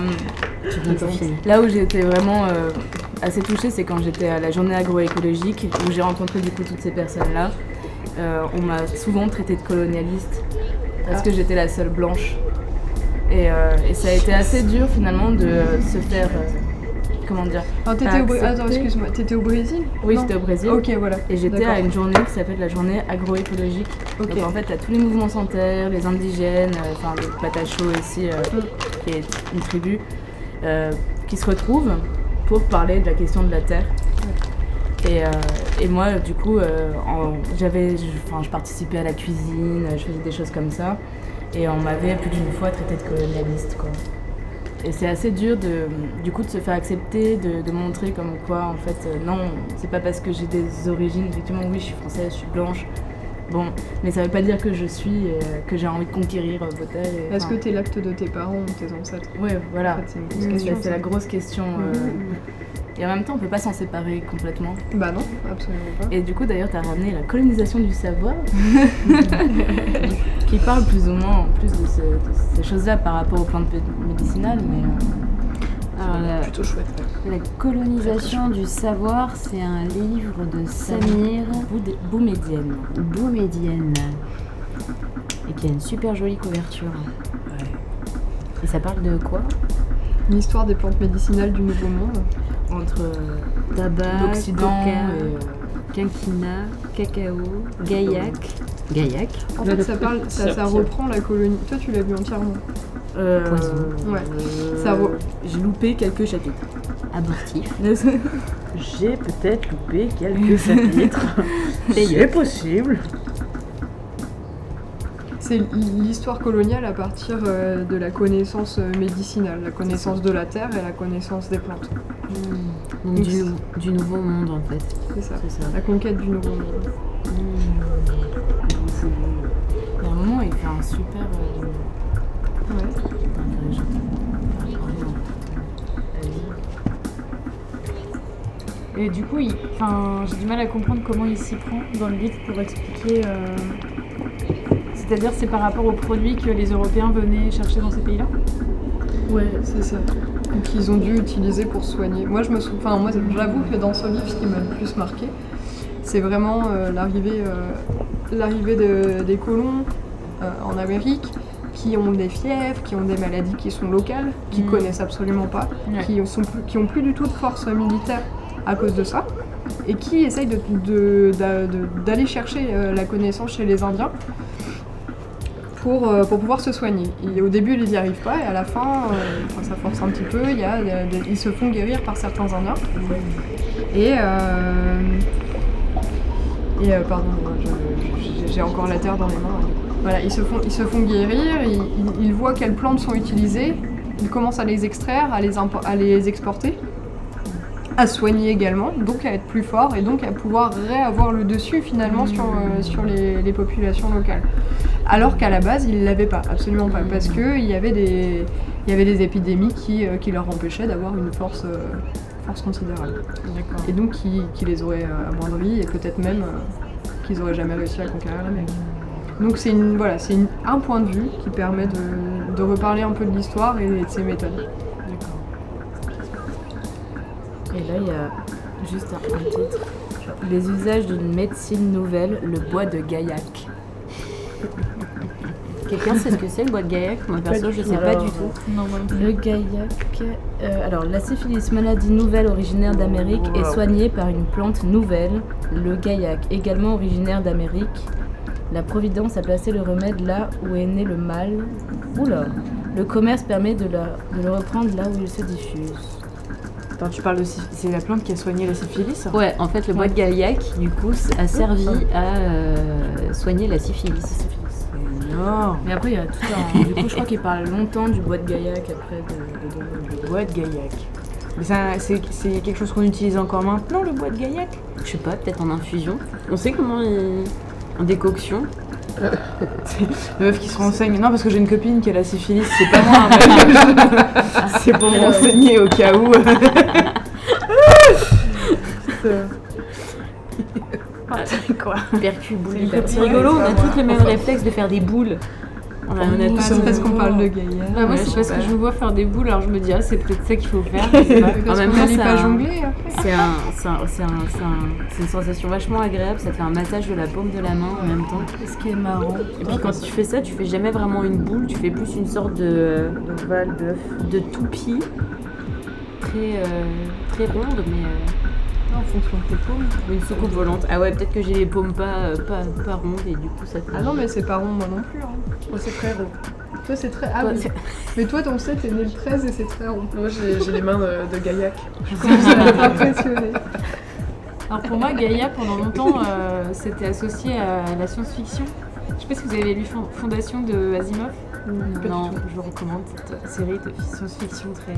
là où j'ai été vraiment assez touchée, c'est quand j'étais à la journée agroécologique, où j'ai rencontré du coup toutes ces personnes-là. Euh, on m'a souvent traité de colonialiste parce que j'étais la seule blanche. Et, euh, et ça a été assez dur finalement de euh, se faire. euh, comment dire Alors, t'étais au, Bré- accepter. Attends, excuse-moi, t'étais au Brésil? Oui, j'étais au Brésil. Ok, voilà. Et j'étais à une journée qui s'appelle la journée agroécologique. Ok. Donc en fait, t'as tous les mouvements sans terre, les indigènes, enfin le Patacho ici, Mm. qui est une tribu, qui se retrouvent pour parler de la question de la terre. Et, euh, et moi, du coup, euh, j'avais, je- enfin, je participais à la cuisine, je faisais des choses comme ça. Et on m'avait plus d'une fois traité de colonialiste, quoi. Et c'est assez dur de, du coup, de se faire accepter, de, de montrer comme quoi, en fait, euh, non, c'est pas parce que j'ai des origines, effectivement, oui, je suis française, je suis blanche. Bon, mais ça veut pas dire que je suis, euh, que j'ai envie de conquérir euh, et- Est-ce que t'es l'acte de tes parents ou tes ancêtres Ouais, voilà. En fait, c'est une grosse question, C'est ça. la grosse question. euh, Et en même temps, on peut pas s'en séparer complètement. Bah non, absolument pas. Et du coup, d'ailleurs, tu as ramené la colonisation du savoir, *laughs* qui parle plus ou moins en plus de, ce- de ces choses-là par rapport aux plantes mé- médicinales. Mais euh, Alors, la, Plutôt chouette. la colonisation du savoir, c'est un livre de Samir Boud- Boumedienne. Boumedienne. Et qui a une super jolie couverture. Et ça parle de quoi? Une histoire des plantes médicinales du Nouveau Monde. Entre euh, Tabac, l'Occident coca, et. euh, quinquina, cacao, gaillac. Gaillac En fait, ça, parle, ça, ça reprend la colonie. Toi, tu l'as vu entièrement. Euh, Poison. Ouais. euh, Ça J'ai loupé quelques chapitres. Abortif. J'ai peut-être loupé quelques chapitres. C'est possible. c'est l'histoire coloniale à partir euh, de la connaissance euh, médicinale, la connaissance de la terre et la connaissance des plantes. Donc du, nou- du nouveau monde en fait. C'est ça. C'est ça. La conquête du nouveau monde. Il y a un moment, il fait un super. euh. Et du coup, j'ai du mal à comprendre comment il s'y prend dans le livre pour expliquer. euh, C'est-à-dire, c'est par rapport aux produits que les Européens venaient chercher dans ces pays-là Ouais, c'est ça. Et qu'ils ont dû utiliser pour soigner. Moi, je me souviens. Enfin, j'avoue que dans ce livre, ce qui m'a le plus marqué, c'est vraiment euh, l'arrivée, euh, des colons en Amérique qui ont des fièvres, qui ont des maladies qui sont locales, qui Mm. connaissent absolument pas, Ouais. qui, sont plus, qui ont plus du tout de force militaire à cause de ça, et qui essayent de- de- d'a- de- d'aller chercher euh, la connaissance chez les Indiens pour, euh, pour pouvoir se soigner. Et au début, ils n'y arrivent pas, et à la fin, euh, ça force un petit peu, il y a des- des- ils se font guérir par certains Indiens. Et, euh, et euh, pardon, j'ai encore la terre dans les mains. Voilà, ils se font, ils se font guérir, ils, ils- ils voient quelles plantes sont utilisées, ils commencent à les extraire, à les, impo- à les exporter, à soigner également, donc à être plus fort et donc à pouvoir réavoir le dessus finalement sur, euh, sur les, les populations locales. Alors qu'à la base, ils ne l'avaient pas, absolument pas, parce qu'il y avait des, il y avait des épidémies qui, euh, qui leur empêchaient d'avoir une force, euh, force considérable. Et donc qui, qui les auraient amoindris et peut-être même qu'ils auraient jamais réussi à conquérir l'Amérique. Donc c'est une, voilà, c'est un point de vue qui permet de, de reparler un peu de l'histoire et de ses méthodes. Et là, il y a juste un, un titre. Les usages d'une médecine nouvelle, le bois de Gaillac. *laughs* Quelqu'un sait ce que c'est le bois de Gaillac? Moi perso, je sais pas du tout. Non, moi non plus. Le Gaillac. euh, alors, la syphilis, maladie nouvelle originaire d'Amérique, est soignée par une plante nouvelle, le Gaillac, également originaire d'Amérique. La Providence a placé le remède là où est né le mal. Oula Le commerce permet de, la- de le reprendre là où il se diffuse. Attends, tu parles de syphilis. C'est la plante qui a soigné la syphilis Ouais, en fait, le bois de Gaillac, du coup, a servi à euh, soigner la syphilis. Non. Mais après, il y a tout un. du coup, je crois qu'il parle longtemps du bois de Gaillac après de, de- de- Le bois de Gaillac. Mais c'est quelque chose qu'on utilise encore maintenant, le bois de Gaillac? Je sais pas, peut-être en infusion. On sait comment il... En décoction. La *laughs* meuf qui se renseigne. Non, parce que j'ai une copine qui a la syphilis, c'est pas moi. hein, mais- *laughs* c'est pour me renseigner au cas où. *laughs* Quoi? Percu, boule. C'est rigolo, on a pas les mêmes réflexes de faire des boules. On a, on a tous C'est parce qu'on parle de Gaïa. Ah, moi, Ouais, c'est parce que je vous vois faire des boules, alors je me dis, ah, c'est peut-être ça qu'il faut faire. *laughs* pas. Parce même temps, pas jongler. C'est un, c'est un- c'est un- c'est un- c'est une sensation vachement agréable, ça te fait un massage de la paume de la main en même temps. Ce qui est marrant. Et puis quand tu fais ça, tu fais jamais vraiment une boule, tu fais plus une sorte de, Val d'œuf. de toupie très, euh, très ronde, mais euh, En fonction de tes paumes. une soucoupe volante. Ah ouais, peut-être que j'ai les paumes pas, euh, pas, pas rondes et du coup ça fait... Ah non, mais c'est pas rond, moi non plus. Hein. Moi, c'est très rond. Toi, c'est très. Ah Toi, oui. c'est- Mais toi, ton set est né le 13 et c'est très rond. Moi, j'ai j'ai les mains de, de Gaillac. Je commence à être impressionnée. Alors pour moi, Gaïa, pendant longtemps, euh, c'était associé à la science-fiction. Je sais pas si vous avez lu Fon- Fondation de Asimov. Non. je vous recommande cette série de science-fiction très,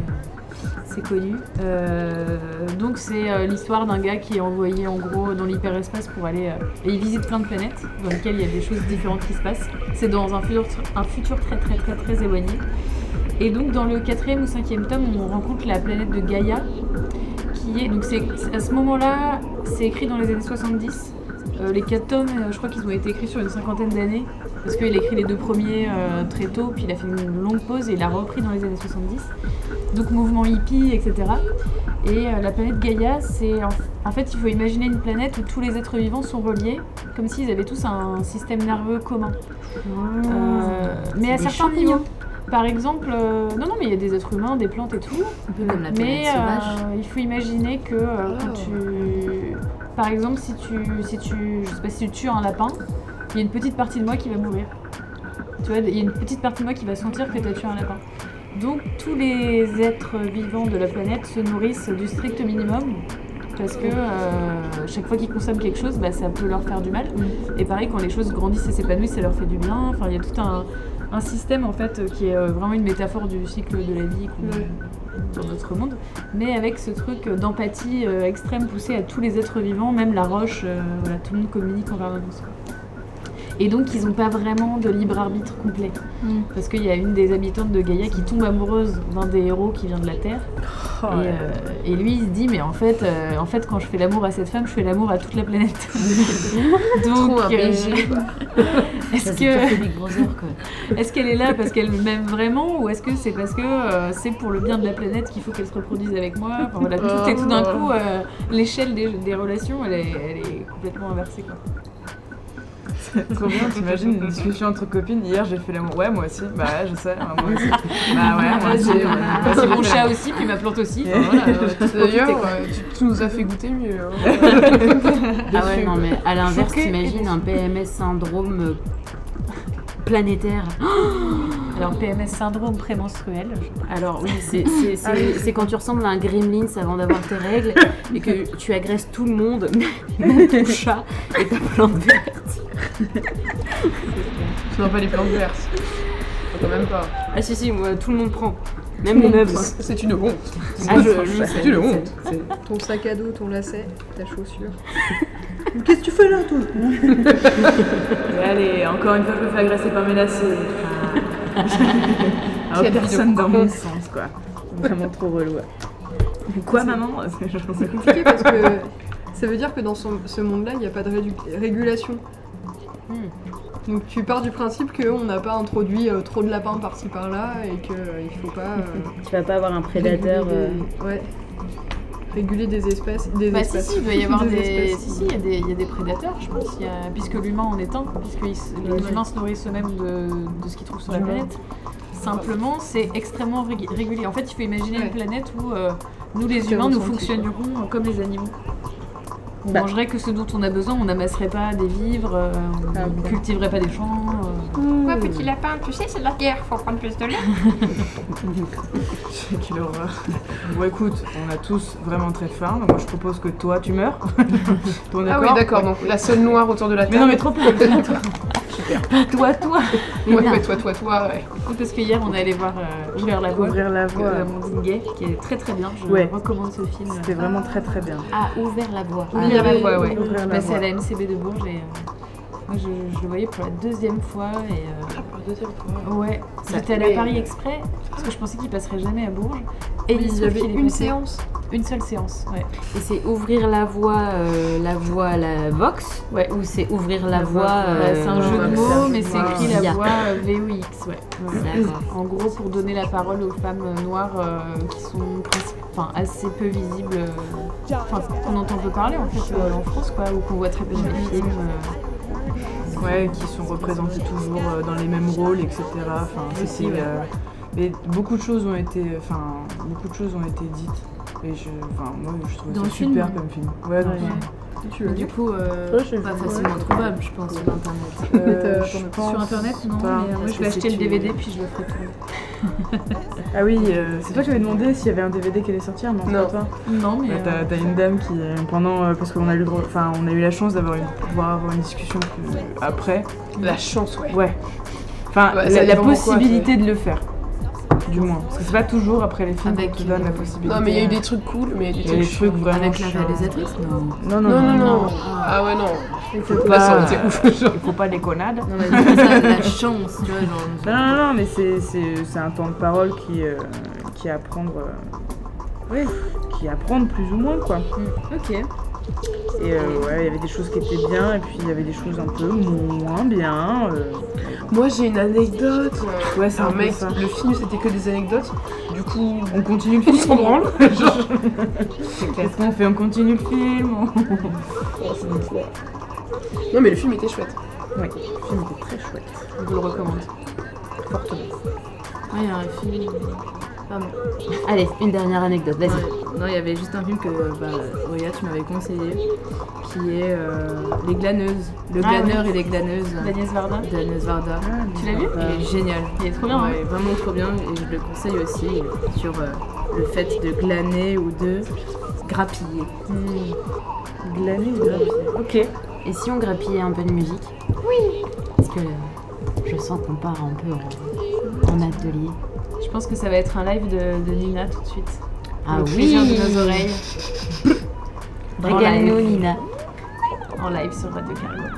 c'est connu. Euh, donc c'est euh, l'histoire d'un gars qui est envoyé en gros dans l'hyperespace pour aller euh, et il visite plein de planètes dans lesquelles il y a des choses différentes qui se passent. C'est dans un futur, un futur très très très très éloigné. Et donc dans le quatrième ou cinquième tome, on rencontre la planète de Gaïa, qui est donc c'est c'est- à ce moment-là, c'est écrit dans les années 70. Euh, les quatre tomes, euh, je crois qu'ils ont été écrits sur une cinquantaine d'années. Parce qu'il a écrit les deux premiers euh, très tôt, puis il a fait une longue pause et il a repris dans les années 70. Donc mouvement hippie, etc. Et la planète Gaïa, c'est en, en fait, il faut imaginer une planète où tous les êtres vivants sont reliés, comme s'ils avaient tous un système nerveux commun. Mais à certains niveaux. Par exemple, euh, non, non, mais il y a des êtres humains, des plantes et tout. Un peu comme la planète Mais sauvage. euh, il faut imaginer que euh, quand tu. Par exemple, si tu, si tu. Je sais pas si tu tues un lapin, il y a une petite partie de moi qui va mourir. Tu vois, il y a une petite partie de moi qui va sentir que tu as tué un lapin. Donc tous les êtres vivants de la planète se nourrissent du strict minimum parce que euh, chaque fois qu'ils consomment quelque chose, bah, ça peut leur faire du mal. Mm. Et pareil, quand les choses grandissent et s'épanouissent, ça leur fait du bien. Enfin, il y a tout un, un système en fait qui est euh, vraiment une métaphore du cycle de la vie qu'on- dans notre monde, mais avec ce truc d'empathie euh, extrême poussée à tous les êtres vivants, même la roche, euh, voilà, tout le monde communique la roche. Et donc ils n'ont pas vraiment de libre arbitre complet. Mm. Parce qu'il y a une des habitantes de Gaïa qui tombe amoureuse d'un des héros qui vient de la Terre. Oh, et, euh, et lui il se dit mais en fait, euh, en fait quand je fais l'amour à cette femme, je fais l'amour à toute la planète. *laughs* donc euh, *laughs* est-ce que *laughs* est-ce qu'elle est là parce qu'elle m'aime vraiment ou est-ce que c'est parce que euh, c'est pour le bien de la planète qu'il faut qu'elle se reproduise avec moi? Enfin, voilà, tout, et tout d'un coup, l'échelle des, des relations, elle est, elle est complètement inversée. Quoi. *laughs* Trop bien, t'imagines une discussion entre copines. Hier, j'ai fait l'amour. Ouais, moi aussi. Bah ouais, je sais. hein, moi aussi. Bah ouais, moi aussi. ouais. Ah, c'est mon chat aussi, puis ma plante aussi. Enfin, voilà, euh, tout profiter, D'ailleurs, euh, tu, tu nous as fait goûter mieux. hein. *laughs* Ah ouais, non, mais à l'inverse, Choquée et t'imagines un PMS syndrome euh, planétaire. *gasps* Alors PMS syndrome prémenstruel. Alors oui, c'est c'est- c'est- c'est quand tu ressembles à un gremlins avant d'avoir tes règles *laughs* et que tu agresses tout le monde, *laughs* même *laughs* ton chat et ta plante verte. Tu n'as pas les plantes vertes. Quand même pas. Ah si si, moi tout le monde prend. Même les meubles. C'est une honte. Ah, je- je C'est une je honte. Ton sac à dos, ton lacet, ta chaussure. Qu'est-ce que tu fais là, toi *laughs* Et allez, encore une fois, je me fais agresser par mes lacets. Ah. *laughs* Alors, Quelle personne dans mon sens, quoi. Vraiment trop relou. Quoi, maman C'est compliqué parce que ça veut dire que dans son- ce monde-là, il n'y a pas de régulation. Donc tu pars du principe qu'on n'a pas introduit euh, trop de lapins par-ci par-là et qu'il ne faut pas euh, *laughs* Tu vas pas avoir un prédateur. euh, des- ouais. Réguler des espèces. Des Bah si, espèces. si, il doit y avoir *laughs* des... espèces. Si, si, il y, a des- il y a des prédateurs, je pense, il y a- puisque l'humain en est un, puisque ils les humains se nourrissent eux-mêmes de, de ce qu'ils trouvent sur la planète. Simplement, c'est extrêmement rég- régulier. En fait, il faut imaginer Ouais. une planète où euh, nous, les humains, nous fonctionnerons comme les animaux. On Bah. mangerait que ce dont on a besoin, on n'amasserait pas des vivres, euh, on Ah, ne ok. cultiverait pas des champs. euh. Ouais, petit lapin, tu sais, c'est la guerre, faut prendre plus de lait. *laughs* Quelle horreur. Bon, écoute, on a tous vraiment très faim, donc moi je propose que toi tu meurs. *laughs* Ton Ah oui, d'accord. Donc la seule noire autour de la Mais table. non, mais trop peu. *laughs* Toi, toi. Ouais, ouais, toi, toi, toi, ouais. Parce que hier, on est allé voir euh, Ouvrir la voie. Ouvrir la voie. de Amandine Gay, qui est très très bien. Je Ouais. recommande ce film. C'était vraiment très très bien. Ah, ouvert la voie. Ouais. Voie. à la MCB de Bourges et euh, moi je, je le voyais pour la deuxième fois et euh, Pour la deuxième fois. ouais, c'était à Paris exprès parce que je pensais qu'il passerait jamais à Bourges et Oui, il y avait une passé. séance. une seule séance, ouais. Et c'est ouvrir la voie, euh, la voie à la Vox Ouais. Ou c'est ouvrir la, La voie. voie, Bah, euh, c'est un jeu de mots, mais c'est écrit la voix euh, VOX, ouais. D'accord. En gros, pour donner la parole aux femmes euh, noires euh, qui sont enfin, assez peu visibles, enfin, qu'on entend peu parler en fait euh, en France, quoi, ou qu'on voit très peu dans les films. Ouais, qui sont représentés toujours euh, dans les mêmes rôles, etc. Enfin, c'était, euh, mais beaucoup de choses ont été, enfin, beaucoup de choses ont été dites. Et je, enfin, moi, je trouve Dans ça film, super hein. comme film. Ouais, dans le Ouais. film. Tu veux Mais du coup, euh, Ouais, pas facilement trouvable, je pense, sur internet. Euh, *laughs* je pense Sur internet, non, pas. mais euh, moi je vais acheter le tu- DVD *laughs* puis je le ferai tourner. Ah oui, euh, c'est toi qui m'avais demandé s'il y avait un DVD qui allait sortir, non, Non. pas toi Non, mais. Euh, T'as une dame qui, pendant, euh, parce qu'on a eu, enfin, on a eu la chance d'avoir une, pouvoir avoir une discussion plus- après. La chance, ouais. Ouais. Enfin, Ouais, la, possibilité de le faire. Du moins. Parce que c'est pas toujours après les films qu'on te donne la possibilité. Non, mais il y a eu des trucs cool, mais il y a Il des trucs. vraiment. Avec la réalisatrice Non. Non, non, Non. Ah ouais, non. Faut ça pas, *laughs* ouf. il faut pas des connades. Non, mais ça, la chance, tu vois, genre. Non, non, non, mais c'est- c'est c'est un temps de parole qui, euh, qui est à prendre. euh, ouais, qui est à prendre plus ou moins, quoi. Ok. Et euh, ouais, il y avait des choses qui étaient bien, et puis il y avait des choses un peu moins bien. euh. Moi, j'ai une anecdote. Ouais, c'est un mec, ça. le film c'était que des anecdotes. Du coup, On continue le on *laughs* film. s'en branle. Qu'est-ce qu'on fait? On continue le film? *laughs* Non, mais le film était chouette. Ouais, le film était très chouette. je vous le recommande. Ouais, il y a un film. Pardon. Allez, une dernière anecdote, vas-y. Ouais. Non, il y avait juste un film que bah, Oya, tu m'avais conseillé, qui est euh, Les glaneuses. Le Ah, glaneur et les glaneuses D'Agnès Varda. d'Agnès Varda. Tu l'as vu? Il est génial. Il est trop bien, hein Ouais, vraiment trop bien et je le conseille aussi sur euh, le fait de glaner ou de grappiller. Glaner ou grappiller? Ok. Et si on grappillait un peu de musique? Oui. Parce que euh, je sens qu'on part un peu en, en atelier. Je pense que ça va être un live de, de Nina tout de suite. Ah Le oui de nos oreilles. En Régale-nous. Nina. En live sur Radio Cargo.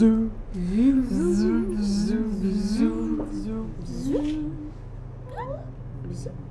zoom, zoom, zoom, zoom, zoom, zoom.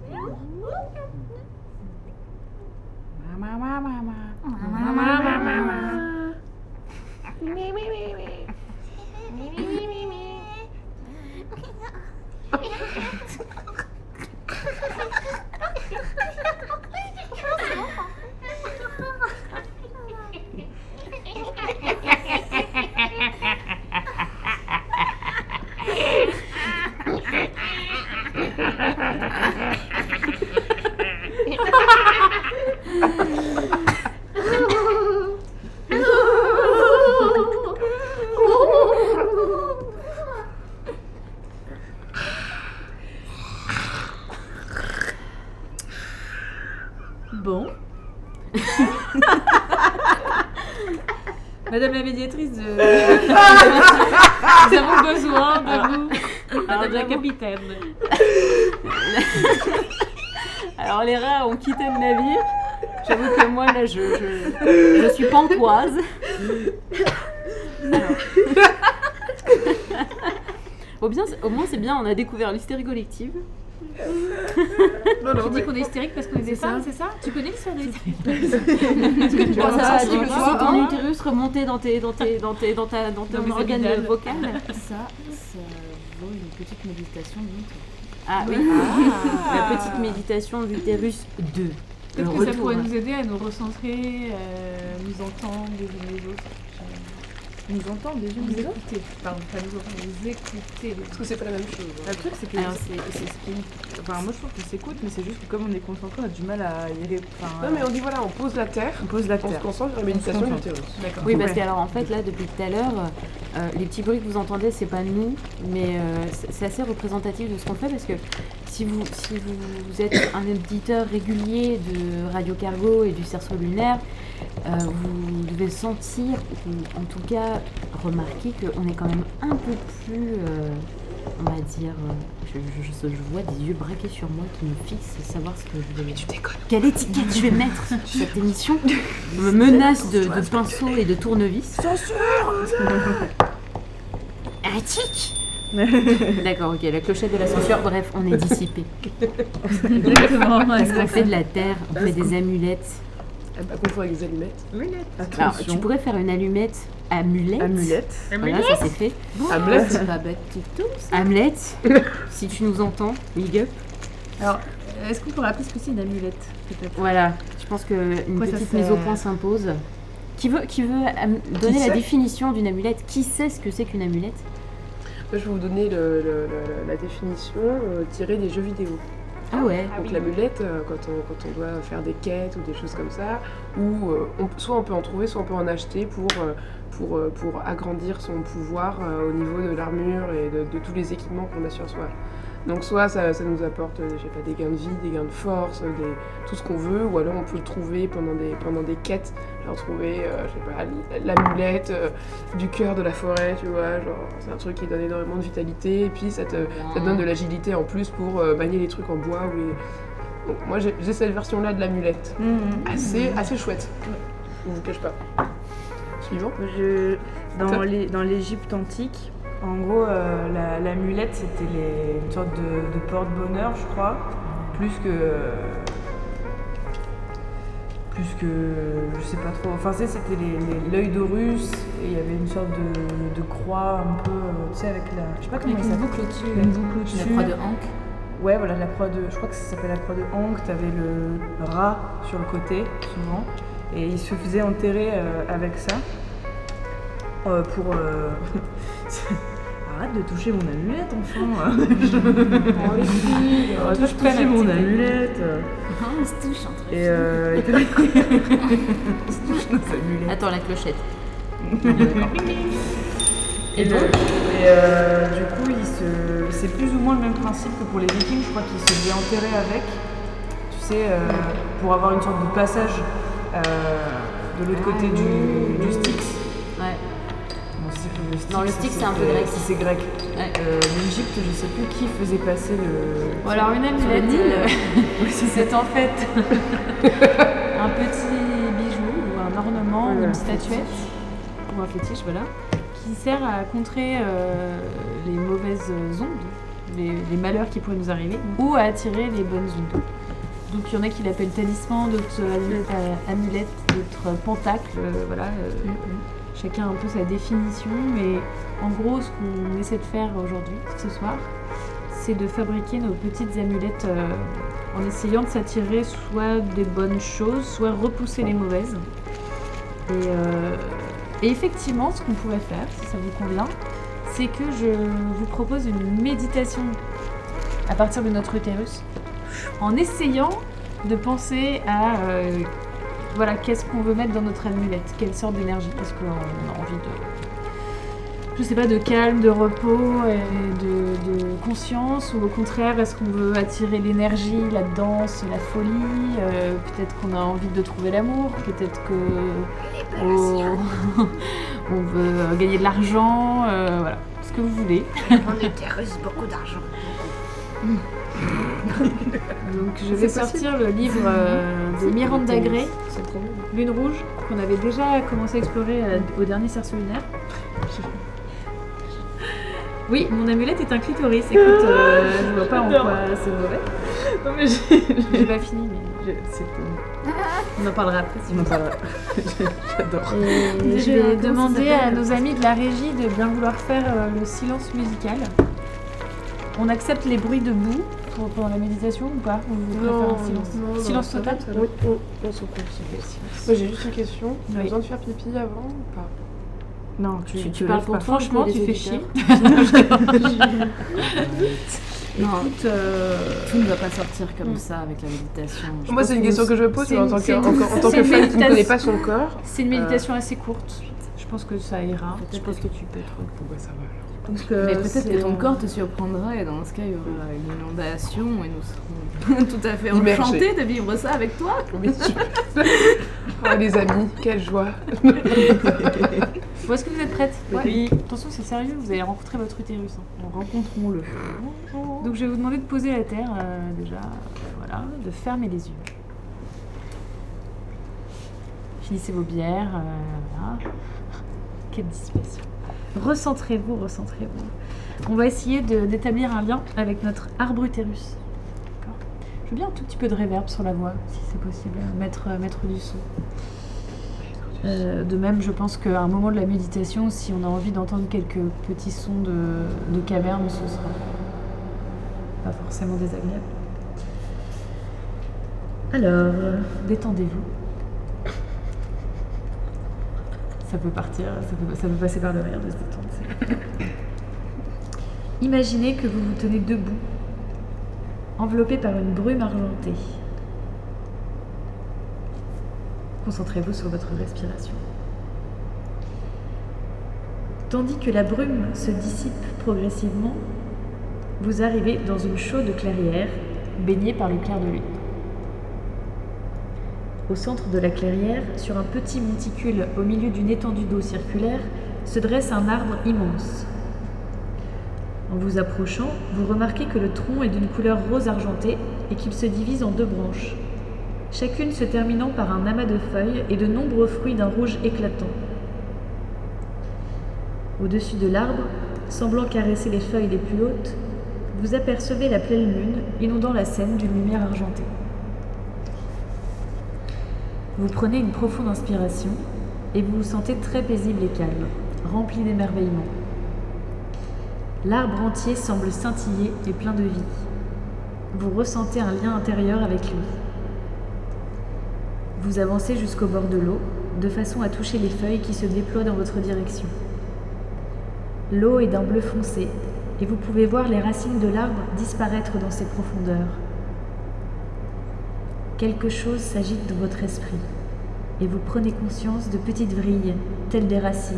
Je, je, je suis pantoise. *laughs* Au, bien, au moins c'est bien, on a découvert l'hystérie collective. *laughs* Non, non, Tu dis qu'on est hystérique parce qu'on est des C'est ça. femmes, c'est ça? Tu connais l'histoire des *laughs* Est-ce que tu penses à ton hein. utérus remonter dans tes dans tes dans tes dans ta dans Dans ton organe vocal. Ça, ça vaut une petite méditation Ah oui, la petite méditation d'utérus 2. Peut-être que ça pourrait nous aider à nous recentrer, euh, nous entendre les uns les autres. Nous entend des yeux Nous des autres écouter. Pardon, pas nous entendre, nous écouter. Parce que c'est pas la même chose. hein. Le truc, c'est que. Alors c'est c'est ce qui Enfin, moi je trouve qu'on s'écoute, mais c'est juste que comme on est concentré, on a du mal à y enfin, Non, mais on dit voilà, on pose la terre, on pose la on se terre. concentre sur la méditation d'utérus. D'accord. Oui, parce Ouais. que alors en fait là depuis tout à l'heure, euh, les petits bruits que vous entendez, c'est pas nous, mais euh, c'est assez représentatif de ce qu'on fait parce que si vous êtes un auditeur régulier de Radio Cargo et du cerceau lunaire, euh, vous devez sentir ou en tout cas remarquer qu'on est quand même un peu plus, on va dire, euh, je, je- je- je vois des yeux braqués sur moi qui me fixent, savoir ce que je vais. Tu déconnes. Quelle étiquette je vais mettre sur *laughs* cette émission Me menace de, de pinceau et de tournevis. Un *laughs* tic D'accord, ok, la clochette de la censure, bref, on est dissipé. *laughs* Exactement. Parce qu'on fait de la terre, on fait des amulettes. Elle va confondre avec des allumettes. Alors, Attention. tu pourrais faire une allumette amulette. Amulette. Voilà, ça c'est fait. Hamlet. C'est pas bête du tout. Amulette, *laughs* si tu nous entends, big up. Alors, est-ce qu'on peut rappeler ce que c'est une amulette peut-être? Voilà, je pense qu'une Quoi ça petite mise au point s'impose. Qui veut, qui veut am- donner la sait? définition d'une amulette? Qui sait ce que c'est qu'une amulette? Moi, je vais vous donner le- le- le- la définition euh, tirée des jeux vidéo. Ah ouais Donc l'amulette, euh, quand on, quand on doit faire des quêtes ou des choses comme ça, ou euh, on- soit on peut en trouver, soit on peut en acheter pour, euh, pour, pour agrandir son pouvoir euh, au niveau de l'armure et de, de tous les équipements qu'on a sur soi. Donc soit ça, ça nous apporte je sais pas, des gains de vie, des gains de force, des, tout ce qu'on veut, ou alors on peut le trouver pendant des, pendant des quêtes, trouver euh, je sais pas, l'amulette euh, du cœur de la forêt, tu vois, genre c'est un truc qui donne énormément de vitalité, et puis ça te, ça te donne de l'agilité en plus pour euh, manier les trucs en bois ou les... Donc moi j'ai j'ai cette version-là de l'amulette, assez, assez chouette, je vous cache pas. Suivant Je- dans les- dans l'Égypte antique, en gros, euh, la- l'amulette c'était les- une sorte de, de porte-bonheur, je crois, plus que. Plus que. Je sais pas trop. Enfin, c'était l'œil d'Horus, et il y avait une sorte de, de croix un peu. euh, Tu sais, avec la. Je sais pas comment Avec une s'appelle. boucle. Une boucle au-dessus. La croix de Hank. Ouais, voilà, la croix de. Je crois que ça s'appelle la croix de Ankh. T'avais le rat sur le côté, souvent. Et il se faisait enterrer euh, avec ça. Euh, pour. *laughs* Arrête de toucher mon amulette, enfant. Arrête de toucher mon amulette. On se touche entre Et euh. et *laughs* comme- On se touche nos. *laughs* Attends, la clochette. Et, et, euh, du coup, se... c'est plus ou moins le même principe que pour les vikings. Je crois qu'ils se faisaient enterrer avec. Tu sais, euh, pour avoir une sorte de passage euh, de l'autre côté du, du Styx. Le stick, Non, le stick, c'est un peu grec. C'est grec. Ouais. Euh, L'Égypte, je sais plus qui faisait passer le. Bon, alors une amulette, Nil. euh, *laughs* c'est en fait un petit bijou ou un ornement, Voilà, une statuette ou un fétiche, voilà, qui sert à contrer euh, les mauvaises ondes, les, les malheurs qui pourraient nous arriver, ou à attirer les bonnes ondes. Donc il y en a qui l'appellent talisman, d'autres amulette, euh, amulette, d'autres pentacle, euh, voilà. euh, Chacun a un peu sa définition, mais en gros, ce qu'on essaie de faire aujourd'hui, ce soir, c'est de fabriquer nos petites amulettes euh, en essayant de s'attirer soit des bonnes choses, soit repousser les mauvaises. Et, euh, et effectivement, ce qu'on pourrait faire, si ça vous convient, c'est que je vous propose une méditation à partir de notre utérus, en essayant de penser à euh, voilà, qu'est-ce qu'on veut mettre dans notre amulette, quelle sorte d'énergie, est-ce qu'on a envie de je sais pas, de calme, de repos et de, de conscience? Ou au contraire, est-ce qu'on veut attirer l'énergie, la danse, la folie? Euh, Peut-être qu'on a envie de trouver l'amour, peut-être que oh, *laughs* on veut gagner de l'argent, euh, voilà, ce que vous voulez. On intéresse beaucoup d'argent. *laughs* Donc je vais sortir le livre euh, de Miranda Gray. Lune Rouge, qu'on avait déjà commencé à explorer euh, au dernier cerceau lunaire. *laughs* Oui, mon amulette est un clitoris. Écoute, euh, je vois pas en quoi c'est mauvais. Non, mais j'ai. *laughs* Pas fini, mais C'est *laughs* on en parlera après. si On en parlera. J'adore. Je vais demander à nos amis de la régie de bien vouloir faire euh, le silence musical. On accepte les bruits de boue pour- pendant la méditation ou pas Ou vous préférez un silence non, Silence non, total ça va, Oui, on, on s'en confie. Moi j'ai juste une question. Oui. besoin de faire pipi avant ou pas Non, tu, Tu, tu parles pour toi Franchement, tu fais chier. *laughs* *laughs* Non, écoute, euh, Tout ne va pas sortir comme ça avec la méditation. Je Moi c'est une que question que je me pose en tant que, en, en tant que femme qui ne connaît pas son corps. c'est une méditation assez courte. Je pense que ça ira. Je pense que tu peux. Bon bah ça va alors. Parce que Mais peut-être que ton euh, corps te surprendra et dans ce cas il y aura une inondation et nous serons *laughs* tout à fait enchantés de vivre ça avec toi. Oui, *laughs* oh les amis, quelle joie. *laughs* Bon, est-ce que vous êtes prêtes? Oui. Attention, c'est sérieux, vous allez rencontrer votre utérus. hein. Rencontrons-le. Donc je vais vous demander de poser la terre euh, déjà, voilà, de fermer les yeux. Finissez vos bières, euh, voilà. Quelle dispersion. Recentrez-vous, recentrez-vous. On va essayer d'établir un lien avec notre arbre utérus. Je veux bien un tout petit peu de réverb sur la voix, si c'est possible, mettre, mettre du son. Euh, de même, je pense qu'à un moment de la méditation, si on a envie d'entendre quelques petits sons de, de caverne, ce sera pas forcément désagréable. Alors, euh, détendez-vous. Ça peut partir, ça peut, passer par le rire de se détendre. Imaginez que vous vous tenez debout, enveloppé par une brume argentée. Concentrez-vous sur votre respiration. Tandis que la brume se dissipe progressivement, vous arrivez dans une chaude clairière baignée par le clair de lune. Au centre de la clairière, sur un petit monticule au milieu d'une étendue d'eau circulaire, se dresse un arbre immense. En vous approchant, vous remarquez que le tronc est d'une couleur rose argentée et qu'il se divise en deux branches, chacune se terminant par un amas de feuilles et de nombreux fruits d'un rouge éclatant. Au-dessus de l'arbre, semblant caresser les feuilles les plus hautes, vous apercevez la pleine lune inondant la scène d'une lumière argentée. Vous prenez une profonde inspiration et vous vous sentez très paisible et calme, rempli d'émerveillement. L'arbre entier semble scintiller et plein de vie. Vous ressentez un lien intérieur avec lui. Vous avancez jusqu'au bord de l'eau, de façon à toucher les feuilles qui se déploient dans votre direction. L'eau est d'un bleu foncé, et vous pouvez voir les racines de l'arbre disparaître dans ses profondeurs. Quelque chose s'agite dans votre esprit, et vous prenez conscience de petites vrilles, telles des racines,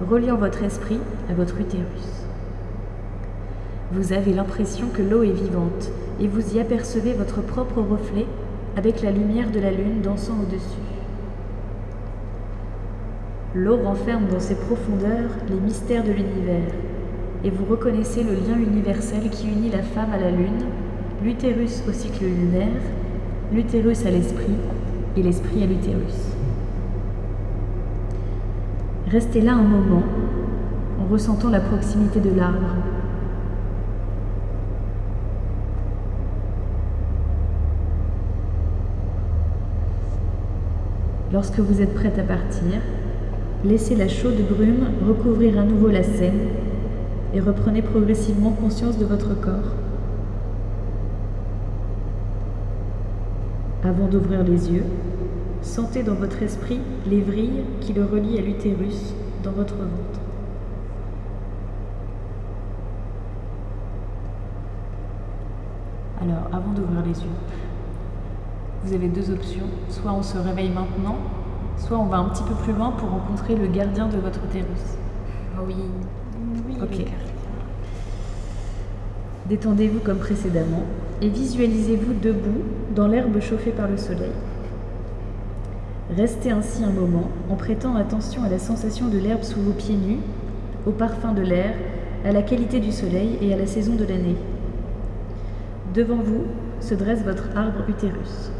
reliant votre esprit à votre utérus. Vous avez l'impression que l'eau est vivante, et vous y apercevez votre propre reflet avec la lumière de la lune dansant au-dessus. L'eau renferme dans ses profondeurs les mystères de l'univers, et vous reconnaissez le lien universel qui unit la femme à la lune, l'utérus au cycle lunaire, l'utérus à l'esprit et l'esprit à l'utérus. Restez là un moment en ressentant la proximité de l'arbre. Lorsque vous êtes prête à partir, laissez la chaude brume recouvrir à nouveau la scène et reprenez progressivement conscience de votre corps. Avant d'ouvrir les yeux, sentez dans votre esprit les vrilles qui le relient à l'utérus dans votre ventre. Alors, avant d'ouvrir les yeux, vous avez deux options. Soit on se réveille maintenant, soit on va un petit peu plus loin pour rencontrer le gardien de votre utérus. Oui. Ok. Détendez-vous comme précédemment et visualisez-vous debout dans l'herbe chauffée par le soleil. Restez ainsi un moment en prêtant attention à la sensation de l'herbe sous vos pieds nus, au parfum de l'air, à la qualité du soleil et à la saison de l'année. Devant vous se dresse votre arbre utérus.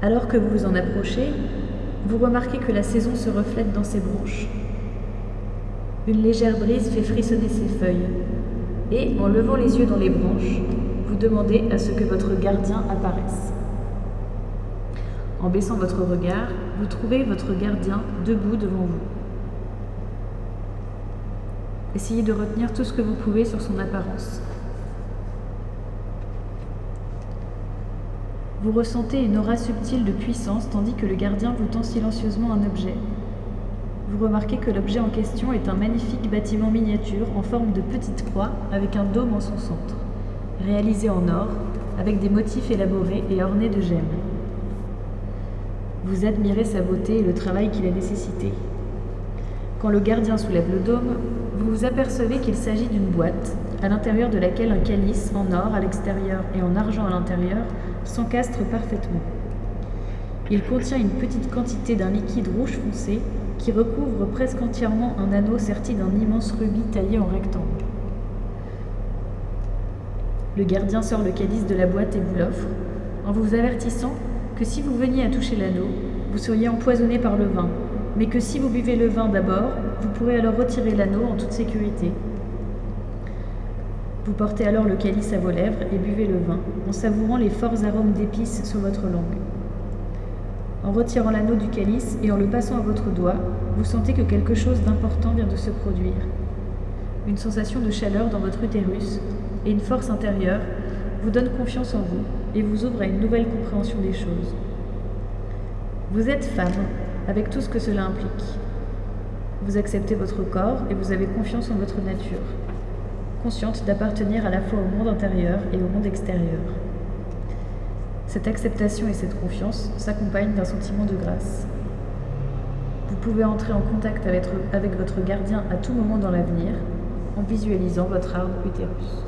Alors que vous vous en approchez, vous remarquez que la saison se reflète dans ses branches. Une légère brise fait frissonner ses feuilles, et en levant les yeux dans les branches, vous demandez à ce que votre gardien apparaisse. En baissant votre regard, vous trouvez votre gardien debout devant vous. Essayez de retenir tout ce que vous pouvez sur son apparence. Vous ressentez une aura subtile de puissance tandis que le gardien vous tend silencieusement un objet. Vous remarquez que l'objet en question est un magnifique bâtiment miniature en forme de petite croix avec un dôme en son centre, réalisé en or, avec des motifs élaborés et ornés de gemmes. Vous admirez sa beauté et le travail qu'il a nécessité. Quand le gardien soulève le dôme, vous vous apercevez qu'il s'agit d'une boîte, à l'intérieur de laquelle un calice en or à l'extérieur et en argent à l'intérieur s'encastre parfaitement. Il contient une petite quantité d'un liquide rouge foncé qui recouvre presque entièrement un anneau serti d'un immense rubis taillé en rectangle. Le gardien sort le calice de la boîte et vous l'offre, en vous avertissant que si vous veniez à toucher l'anneau, vous seriez empoisonné par le vin, mais que si vous buvez le vin d'abord, vous pourrez alors retirer l'anneau en toute sécurité. Vous portez alors le calice à vos lèvres et buvez le vin, en savourant les forts arômes d'épices sur votre langue. En retirant l'anneau du calice et en le passant à votre doigt, vous sentez que quelque chose d'important vient de se produire. Une sensation de chaleur dans votre utérus et une force intérieure vous donnent confiance en vous et vous ouvrent à une nouvelle compréhension des choses. Vous êtes femme, avec tout ce que cela implique. Vous acceptez votre corps et vous avez confiance en votre nature, consciente d'appartenir à la fois au monde intérieur et au monde extérieur. Cette acceptation et cette confiance s'accompagnent d'un sentiment de grâce. Vous pouvez entrer en contact avec, votre gardien à tout moment dans l'avenir en visualisant votre arbre utérus.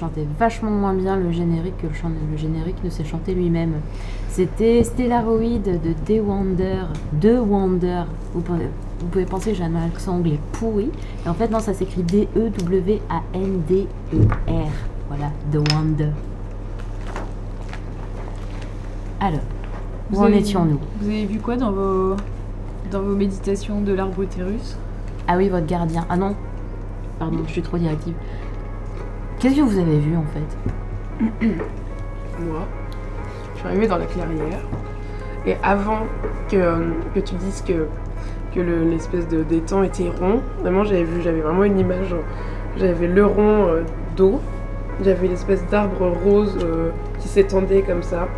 Je chantais vachement moins bien le générique que le, chan- le générique ne s'est chanté lui-même. C'était Stellaroid de The Wonder. The Wonder. Vous pouvez, vous pouvez penser que j'ai un accent anglais pourri. Et en fait, non, ça s'écrit E D-E-W-A-N-D-E-R. Voilà, The Wonder. Alors, où en étions-nous? Vous avez vu quoi dans vos, dans vos méditations de l'arbre utérus Ah oui, votre gardien. Ah non, pardon, je suis trop directive. Qu'est-ce que vous avez vu en fait *clears throat* Moi, je suis arrivée dans la clairière. Et avant que, que tu dises que, que le- l'espèce de d'étang était rond, vraiment j'avais vu, j'avais vraiment une image. genre, J'avais le rond euh, d'eau, j'avais l'espèce d'arbre rose euh, qui s'étendait comme ça,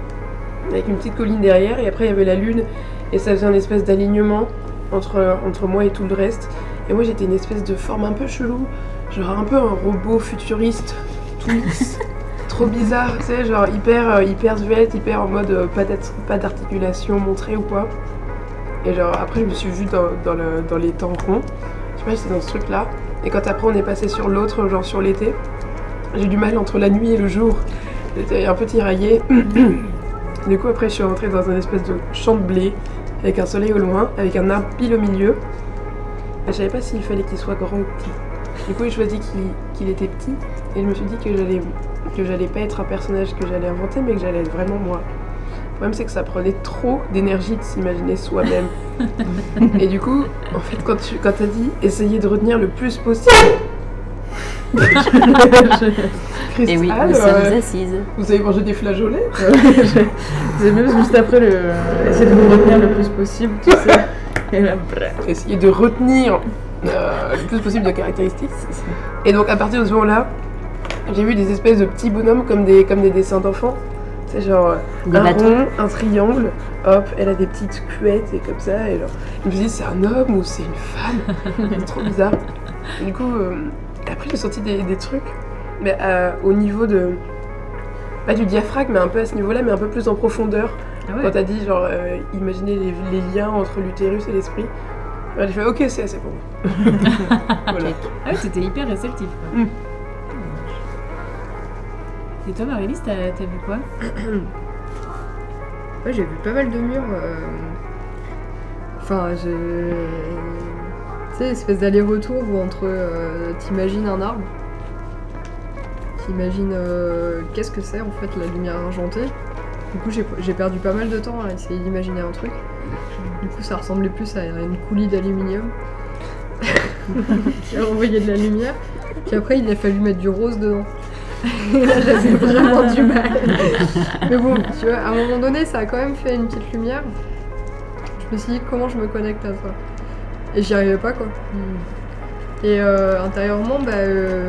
avec une petite colline derrière, et après il y avait la lune, et ça faisait un espèce d'alignement entre, entre moi et tout le reste. Et moi j'étais une espèce de forme un peu chelou, genre un peu un robot futuriste, tout lisse *laughs* trop bizarre, tu sais, genre hyper, euh, hyper hyper en mode euh, pas d'art- pas d'articulation montrée ou quoi. Et genre après je me suis vue dans, dans, le, dans les temps ronds, je sais pas, j'étais dans ce truc là. Et quand après on est passé sur l'autre, genre sur l'été, j'ai du mal entre la nuit et le jour. J'étais un peu tiraillée. *coughs* du coup après je suis rentrée dans un espèce de champ de blé, avec un soleil au loin, avec un arbre pile au milieu. Je savais pas s'il fallait qu'il soit grand ou petit. Du coup j'ai choisi qu'il qu'il était petit, et je me suis dit que j'allais que j'allais pas être un personnage que j'allais inventer, mais que j'allais être vraiment moi. Le problème, c'est que ça prenait trop d'énergie de s'imaginer soi-même. *laughs* Et du coup, en fait, quand tu quand as dit essayer de retenir le plus possible. *laughs* Et oui, nous sommes euh, assises. vous avez mangé des flageolets *laughs* C'est même juste après le. Essayer de me retenir le plus possible, tu sais. Et là, bref. Essayer de retenir euh, le plus possible de caractéristiques. Et donc, à partir de ce moment-là, j'ai vu des espèces de petits bonhommes comme des, comme des dessins d'enfants. C'est genre euh, Des un rond, un triangle, hop, elle a des petites cuettes et comme ça. Et genre, je me suis dit, c'est un homme ou c'est une femme? C'est trop bizarre. Et du coup, euh, après, j'ai sorti des, des trucs, mais euh, au niveau de. Pas du diaphragme, mais un peu à ce niveau-là, mais un peu plus en profondeur. Ah Quand t'as dit, genre, euh, imaginez les, les liens entre l'utérus et l'esprit. Ouais, J'ai fait, ok, c'est assez pour moi. *laughs* voilà. Ah oui, c'était hyper réceptif. quoi. Mm. Et toi, Marie-Lise, t'as t'as vu quoi *clears throat* Ouais, j'ai vu pas mal de murs. euh, Enfin, j'ai. Tu sais, espèce d'aller-retour où entre. euh, T'imagines un arbre. T'imagines. euh, Qu'est-ce que c'est en fait la lumière argentée. Du coup, j'ai j'ai perdu pas mal de temps à essayer d'imaginer un truc. Du coup, ça ressemblait plus à une coulis d'aluminium *laughs* qui a envoyé de la lumière. Puis après, il a fallu mettre du rose dedans. Et *laughs* là, j'avais vraiment du mal. *laughs* Mais bon, tu vois, à un moment donné, ça a quand même fait une petite lumière. Je me suis dit, comment je me connecte à ça? Et j'y arrivais pas, quoi. Et euh, intérieurement, bah, euh,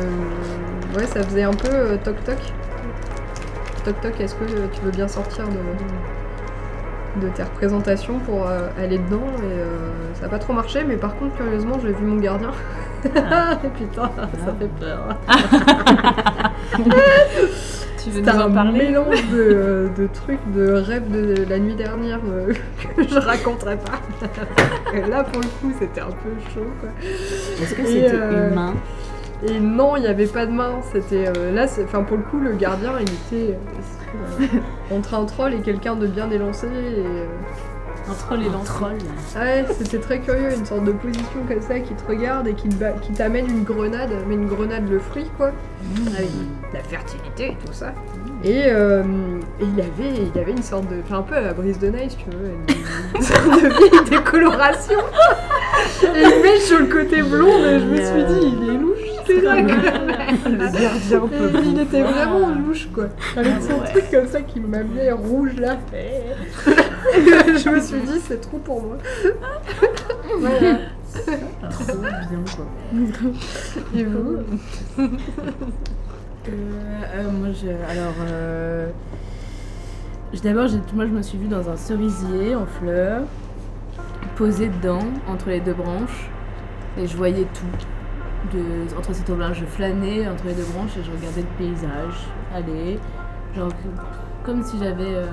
ouais, ça faisait un peu euh, toc-toc. Toc-toc, est-ce que tu veux bien sortir de, de tes représentations pour euh, aller dedans Et euh, ça n'a pas trop marché, mais par contre, curieusement, j'ai vu mon gardien. *laughs* Putain, ça fait peur. *laughs* Tu veux nous un en parler mélange de, de trucs, de rêves de la nuit dernière euh, *laughs* que je raconterai pas. Et là, pour le coup, c'était un peu chaud. Quoi. Est-ce que c'était humain? Et non, il n'y avait pas de main. C'était euh, là, c'est- enfin pour le coup, le gardien, il était euh, entre un troll et quelqu'un de bien élancé. Et, euh, Un troll et l'entre. Troll. ouais, c'était très curieux, une sorte de position comme ça qui te regarde et qui qui t'amène une grenade, mais une grenade le fruit quoi, avec la fertilité et tout ça. Et, euh, et il avait, il avait une sorte de, enfin un peu à la brise de neige, si tu veux, une, une sorte de vieille décoloration. *laughs* Et une mèche sur le côté blond, et je me suis dit, il est louche, c'est là. Le gardien peut Et il était vraiment louche quoi. Avec son truc comme ça qui m'amenait rouge là. *laughs* je me suis dit c'est trop pour moi. voilà. trop bien, quoi. Et vous Euh, euh, moi, je, alors, euh, d'abord, j'ai- moi, je me suis vue dans un cerisier en fleurs, posée dedans, entre les deux branches, et je voyais tout. De, entre ces deux branches, je flânais entre les deux branches et je regardais le paysage aller, genre comme si j'avais, euh,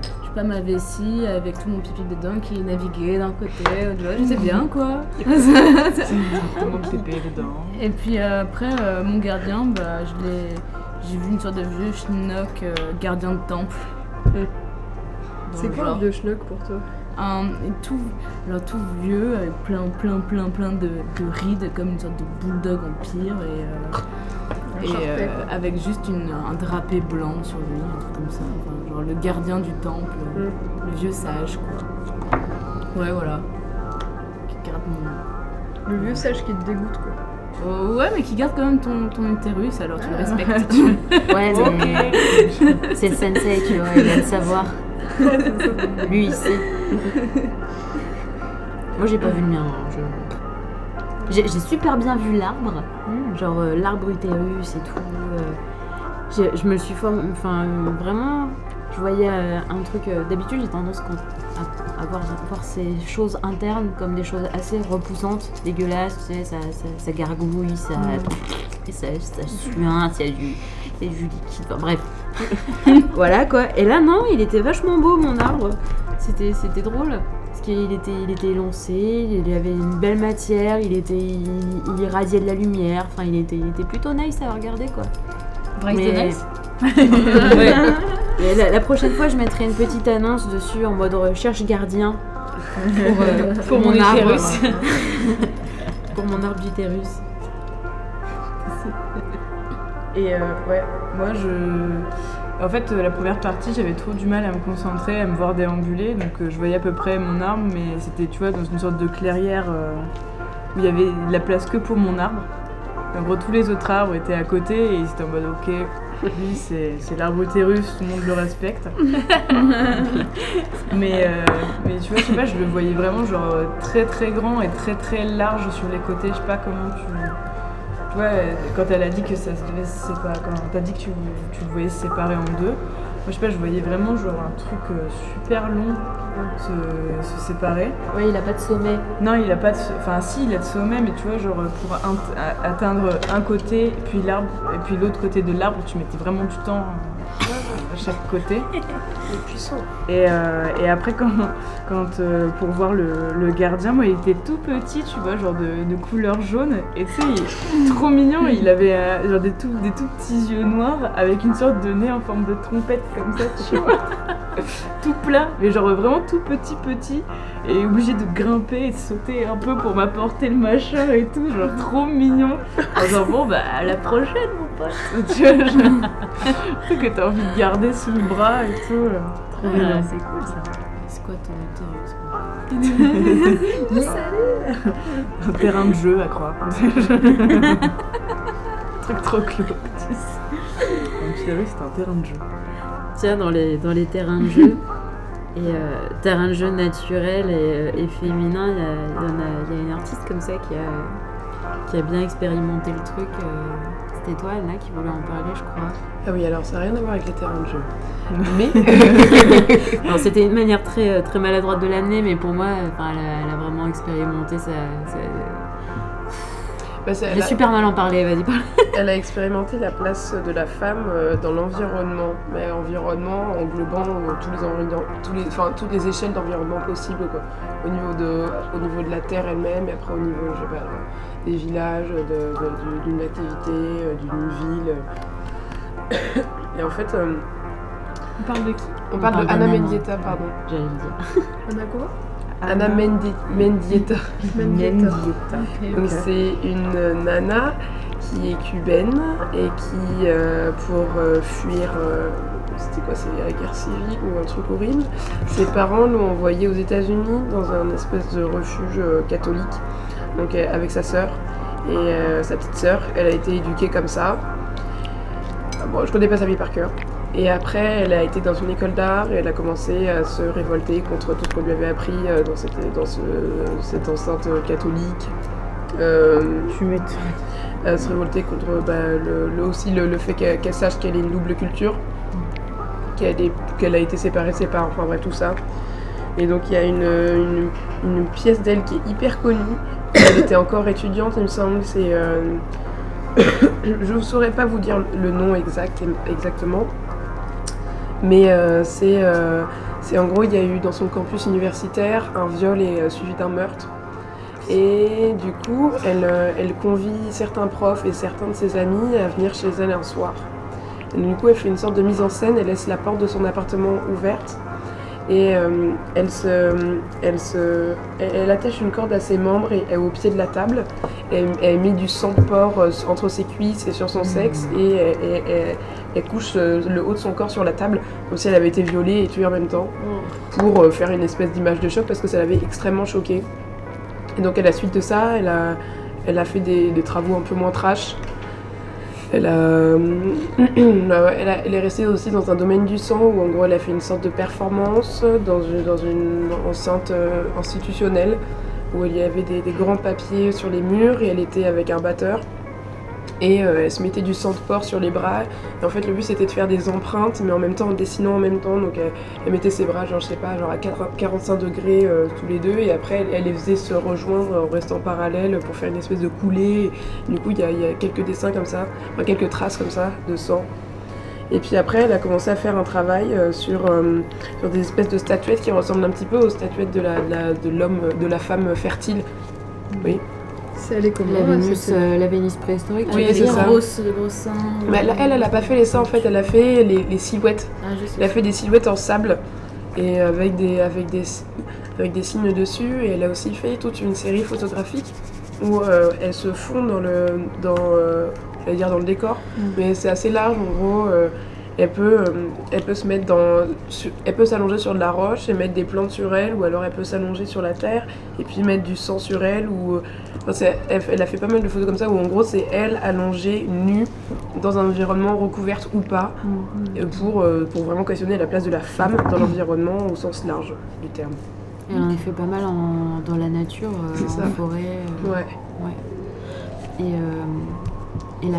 je sais pas, ma vessie avec tout mon pipi dedans qui naviguait d'un côté, de l'autre, j'étais bien quoi. Tout monde pépé dedans. Et puis euh, après, euh, mon gardien, bah, je l'ai, j'ai vu une sorte de vieux schnock euh, gardien de temple. C'est quoi le vieux schnock pour toi? Un tout, alors tout vieux, avec plein, plein, plein, plein de, de rides, comme une sorte de bulldog empire, et, euh, et euh, avec juste une, un drapé blanc sur lui, un truc comme ça. Enfin, genre le gardien du temple, Mm. le vieux sage, quoi. Ouais, voilà. Qui garde mon- Le vieux sage qui te dégoûte quoi. Oh, ouais, mais qui garde quand même ton, ton utérus, alors tu le respectes. *laughs* Ouais, mais *laughs* c'est le sensei, tu vois, il va le savoir. Lui, sait. Moi, j'ai pas vu le mien. hein, je- J'ai j'ai super bien vu l'arbre, genre euh, l'arbre utérus et tout. euh, j'ai- je me suis formé, enfin euh, vraiment, je voyais euh, un truc. euh, D'habitude, j'ai tendance quand- à, à voir, voir ces choses internes comme des choses assez repoussantes, dégueulasses, tu sais, ça, ça, ça gargouille, ça, et ça, ça suinte, il y a du, du liquide, enfin bref. *laughs* voilà quoi. Et là, non, il était vachement beau mon arbre. C'était, c'était drôle. Parce qu'il était, il était élancé, il avait une belle matière, il était, il, il irradiait de la lumière. Enfin, il était, il était plutôt nice à regarder quoi. Bryce Mais- Nice *laughs* Ouais. La, la prochaine fois, je mettrai une petite annonce dessus en mode recherche gardien pour, euh, *laughs* Pour mon arbre. pour mon arbre d'utérus. Et euh, ouais, moi je. En fait, euh, la première partie, j'avais trop du mal à me concentrer, à me voir déambuler. Donc euh, je voyais à peu près mon arbre, mais c'était, tu vois, dans une sorte de clairière euh, où il y avait de la place que pour mon arbre. En gros, tous les autres arbres étaient à côté et c'était en mode, ok, lui c'est l'arbre utérus, tout le monde le respecte. *laughs* mais, mais tu vois, je sais pas, je le voyais vraiment genre très très grand et très très large sur les côtés. Je sais pas comment tu. Euh, quand elle a dit que ça se devait se séparer, quand t'as dit que tu, tu le voyais se séparer en deux, moi je sais pas, je voyais vraiment genre un truc euh, super long se, se séparer. Ouais, il a pas de sommet. Non, il a pas de. Enfin, si, il a de sommet, mais tu vois, genre pour atteindre un côté, puis l'arbre, et puis l'autre côté de l'arbre, tu mettais vraiment du temps euh, à chaque côté. *laughs* Puissant. Et, euh, et après, quand, quand euh, pour voir le, le gardien, moi, il était tout petit, tu vois, genre de, de couleur jaune. Et tu sais, il trop mignon. Il avait euh, genre des tout, des tout petits yeux noirs avec une sorte de nez en forme de trompette comme ça, tu vois. *laughs* tout plat, mais genre vraiment tout petit, petit. Et obligé de grimper et de sauter un peu pour m'apporter le machin et tout. Genre trop mignon. En disant, bon, bah, à la prochaine, pote. Tu vois, un truc que t'as envie de garder sous le bras et tout. euh, Trop mignon. Ah, c'est cool ça. C'est quoi ton quoi *laughs* Un terrain de jeu à croire. *laughs* Truc trop clos. Un utérus, c'est un terrain de jeu. Tiens, dans les, dans les terrains de jeu, *laughs* et euh, terrains de jeu naturels et, euh, et féminins, il y, a, y y une artiste comme ça qui a, qui a bien expérimenté le truc. euh, Toi, Anna, qui voulait en parler, je crois. Ah oui, alors ça n'a rien à voir avec les terrains de jeu. *laughs* Mais *laughs* c'était une manière très, euh, très maladroite de l'amener, mais pour moi, enfin, elle, a, elle a vraiment expérimenté ça. ça- bah, J'ai a, super mal en parler, vas-y, parle. *laughs* elle a expérimenté la place de la femme euh, dans l'environnement. Mais environnement englobant euh, tous les tous les, enfin, toutes les échelles d'environnement possibles. Quoi. Au, niveau de, au niveau de la terre elle-même, et après au niveau je sais pas, euh, des villages, de- de- du- d'une activité, euh, d'une ville. *coughs* Et en fait, euh, On parle de qui? on parle parle de Anna d'Anna, Mendieta, pardon. J'allais le dire. *laughs* On a quoi? Anna Mendi- Mendieta. Mendieta. Donc c'est une nana qui est cubaine et qui, euh, pour euh, fuir, euh, c'était quoi, c'est la guerre civile ou un truc horrible, ses parents l'ont envoyée aux États-Unis dans un espèce de refuge catholique, donc euh, avec sa sœur et euh, sa petite sœur. Elle a été éduquée comme ça. Bon, je connais pas sa vie par cœur. Et après, elle a été dans une école d'art et elle a commencé à se révolter contre tout ce qu'on lui avait appris euh, dans, cette, dans ce- cette enceinte catholique. Euh, Tu m'étonnes. à se révolter contre bah, le, le- aussi le, le fait qu'elle sache qu'elle ait une double culture, qu'elle est- a été séparée de ses parents, enfin bref, tout ça. Et donc il y a une, une- une pièce d'elle qui est hyper connue. Elle était encore étudiante, il me semble. C'est, euh, *coughs* je ne saurais pas vous dire le nom exact, exactement. Mais euh, c'est, euh, c'est en gros, il y a eu dans son campus universitaire un viol et suivi d'un meurtre. Et du coup, elle, elle convie certains profs et certains de ses amis à venir chez elle un soir. Du coup, elle fait une sorte de mise en scène, elle laisse la porte de son appartement ouverte. Et euh, elle, se, elle, se, elle, attache une corde à ses membres et, et au pied de la table. Elle, elle met du sang de porc euh, entre ses cuisses et sur son sexe et elle, elle- elle- couche euh, le haut de son corps sur la table comme si elle avait été violée et tuée en même temps pour euh, faire une espèce d'image de choc parce que ça l'avait extrêmement choquée. Et donc à la suite de ça, elle a, elle a fait des, des travaux un peu moins trash. Elle, a, *clears throat* bah est restée aussi dans un domaine du sang où en gros elle a fait une sorte de performance dans une, enceinte euh, institutionnelle où il y avait des grands papiers sur les murs et elle était avec un batteur. Et euh, elle se mettait du sang de porc sur les bras. Et en fait, le but c'était de faire des empreintes, mais en même temps en dessinant en même temps. Donc elle, mettait ses bras, genre je sais pas, genre à 40 45 degrés euh, tous les deux. Et après, elle, les faisait se rejoindre en restant parallèles pour faire une espèce de coulée. Du coup, il y, a- quelques dessins comme ça, enfin, quelques traces comme ça de sang. Et puis après, elle a commencé à faire un travail euh, sur, sur des espèces de statuettes qui ressemblent un petit peu aux statuettes de la, de la- de la femme fertile. Oui. C'est elle est comment La Vénus, euh, la Vénus préhistorique. Oui, c'est ça. Grosse, gros seins. Mais elle, elle, elle a pas fait les seins en fait, elle a fait les, les silhouettes. Ah, je sais. Elle a fait des silhouettes en sable et avec des, avec des, avec des signes dessus. Et elle a aussi fait toute une série photographique où euh, elle se fond dans le, dans, euh, dire dans le décor, mais c'est assez large en gros. Elle peut, euh, elle peut se mettre dans, su- elle peut s'allonger sur de la roche et mettre des plantes sur elle, ou alors elle peut s'allonger sur la terre et puis mettre du sang sur elle. Ou, euh, enfin, c'est- elle, elle a fait pas mal de photos comme ça où en gros c'est elle allongée nue dans un environnement recouverte ou pas, euh, pour, euh, pour vraiment questionner la place de la femme dans l'environnement au sens large du terme. Elle en a fait pas mal en- dans la nature, euh, en ça. forêt. euh, Ouais. Et, et la,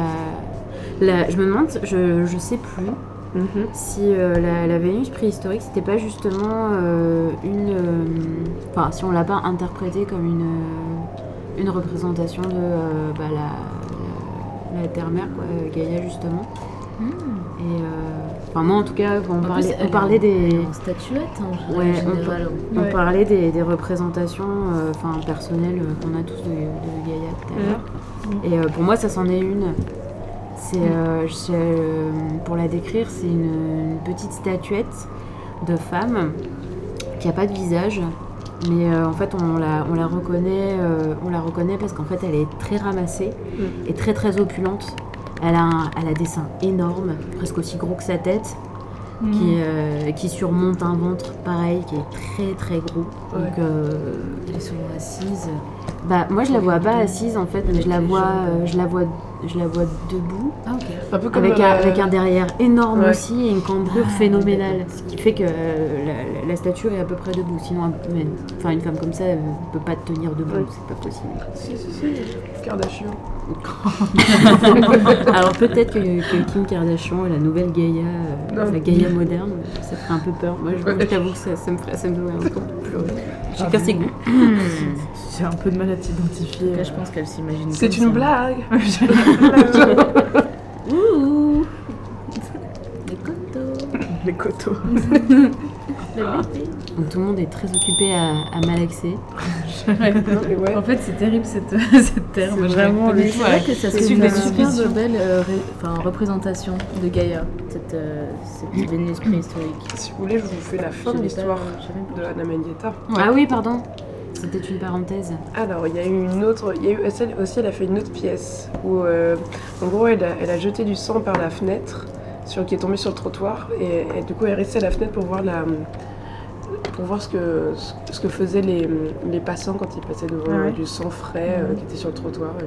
la- je me demande, je, je sais plus Mhm. si euh, la, la Vénus préhistorique c'était pas justement euh, une. euh, Enfin, si on l'a pas interprétée comme une, une représentation de euh, bah, la, la, la Terre-Mère, quoi, Gaïa justement. Et. euh, Enfin, moi en tout cas, quand on En plus, parlait, elle on parlait des. En statuette, en Ouais, on général. On Ouais. parlait des, des représentations euh, enfin, personnelles qu'on a tous de, de Gaïa tout à l'heure. Et euh, pour moi, ça s'en est une. C'est, euh, euh, pour la décrire, c'est une, une petite statuette de femme qui a pas de visage. Mais euh, en fait, on la, on la reconnaît, on la reconnaît parce qu'en fait, elle est très ramassée et très très opulente. Elle a, un, elle a des seins énormes, presque aussi gros que sa tête, qui, euh, qui surmonte un ventre pareil, qui est très très gros. Donc, euh, Elles sont assises. Bah, moi, je la vois pas assise en fait, mais je la vois, euh, je la vois, je la vois debout, Ah, ok. Un peu comme avec un, avec un derrière énorme Ouais. aussi et une cambrure Ah, phénoménale, ce qui fait que euh, la, la- statue est à peu près debout. Sinon, enfin, une femme comme ça, elle peut pas tenir debout, Ouais. c'est pas possible. Si, si, si. Kardashian. *laughs* Alors peut-être que, que Kim Kardashian est la nouvelle Gaïa, euh, la Gaïa moderne, ça ferait un peu peur. Moi, je moi, je Ouais. t'avoue que ça, ça me ferait, ça me ferait un peu pleurer. Chacun ses goûts. J'ai un peu de mal à t'identifier. Là, je pense qu'elle s'imagine. C'est une ça. blague. *laughs* Ouh Les coteaux. Les coteaux. Donc tout le monde est très occupé à, à malaxer. *laughs* Ouais. En fait, c'est terrible cette, *laughs* cette terre. Moi, je vraiment le c'est vrai que ça C'est une une des super suspicions. belle euh, ré- enfin, représentation de Gaïa, cette, euh, cette *coughs* Vénus préhistorique. Si vous voulez, je vous fais la fin Je de l'histoire de Anna Mendieta. Ah oui, pardon. C'était une parenthèse. Alors, il y a eu une autre. Il y a eu, celle aussi, elle a fait une autre pièce où, euh, en gros, elle a, elle a jeté du sang par la fenêtre sur, qui est tombé sur le trottoir. Et, et du coup, elle est restée à la fenêtre pour voir, la, pour voir ce, que, ce, que faisaient les, les passants quand ils passaient devant Ah ouais. du sang frais euh, qui était sur le trottoir. Et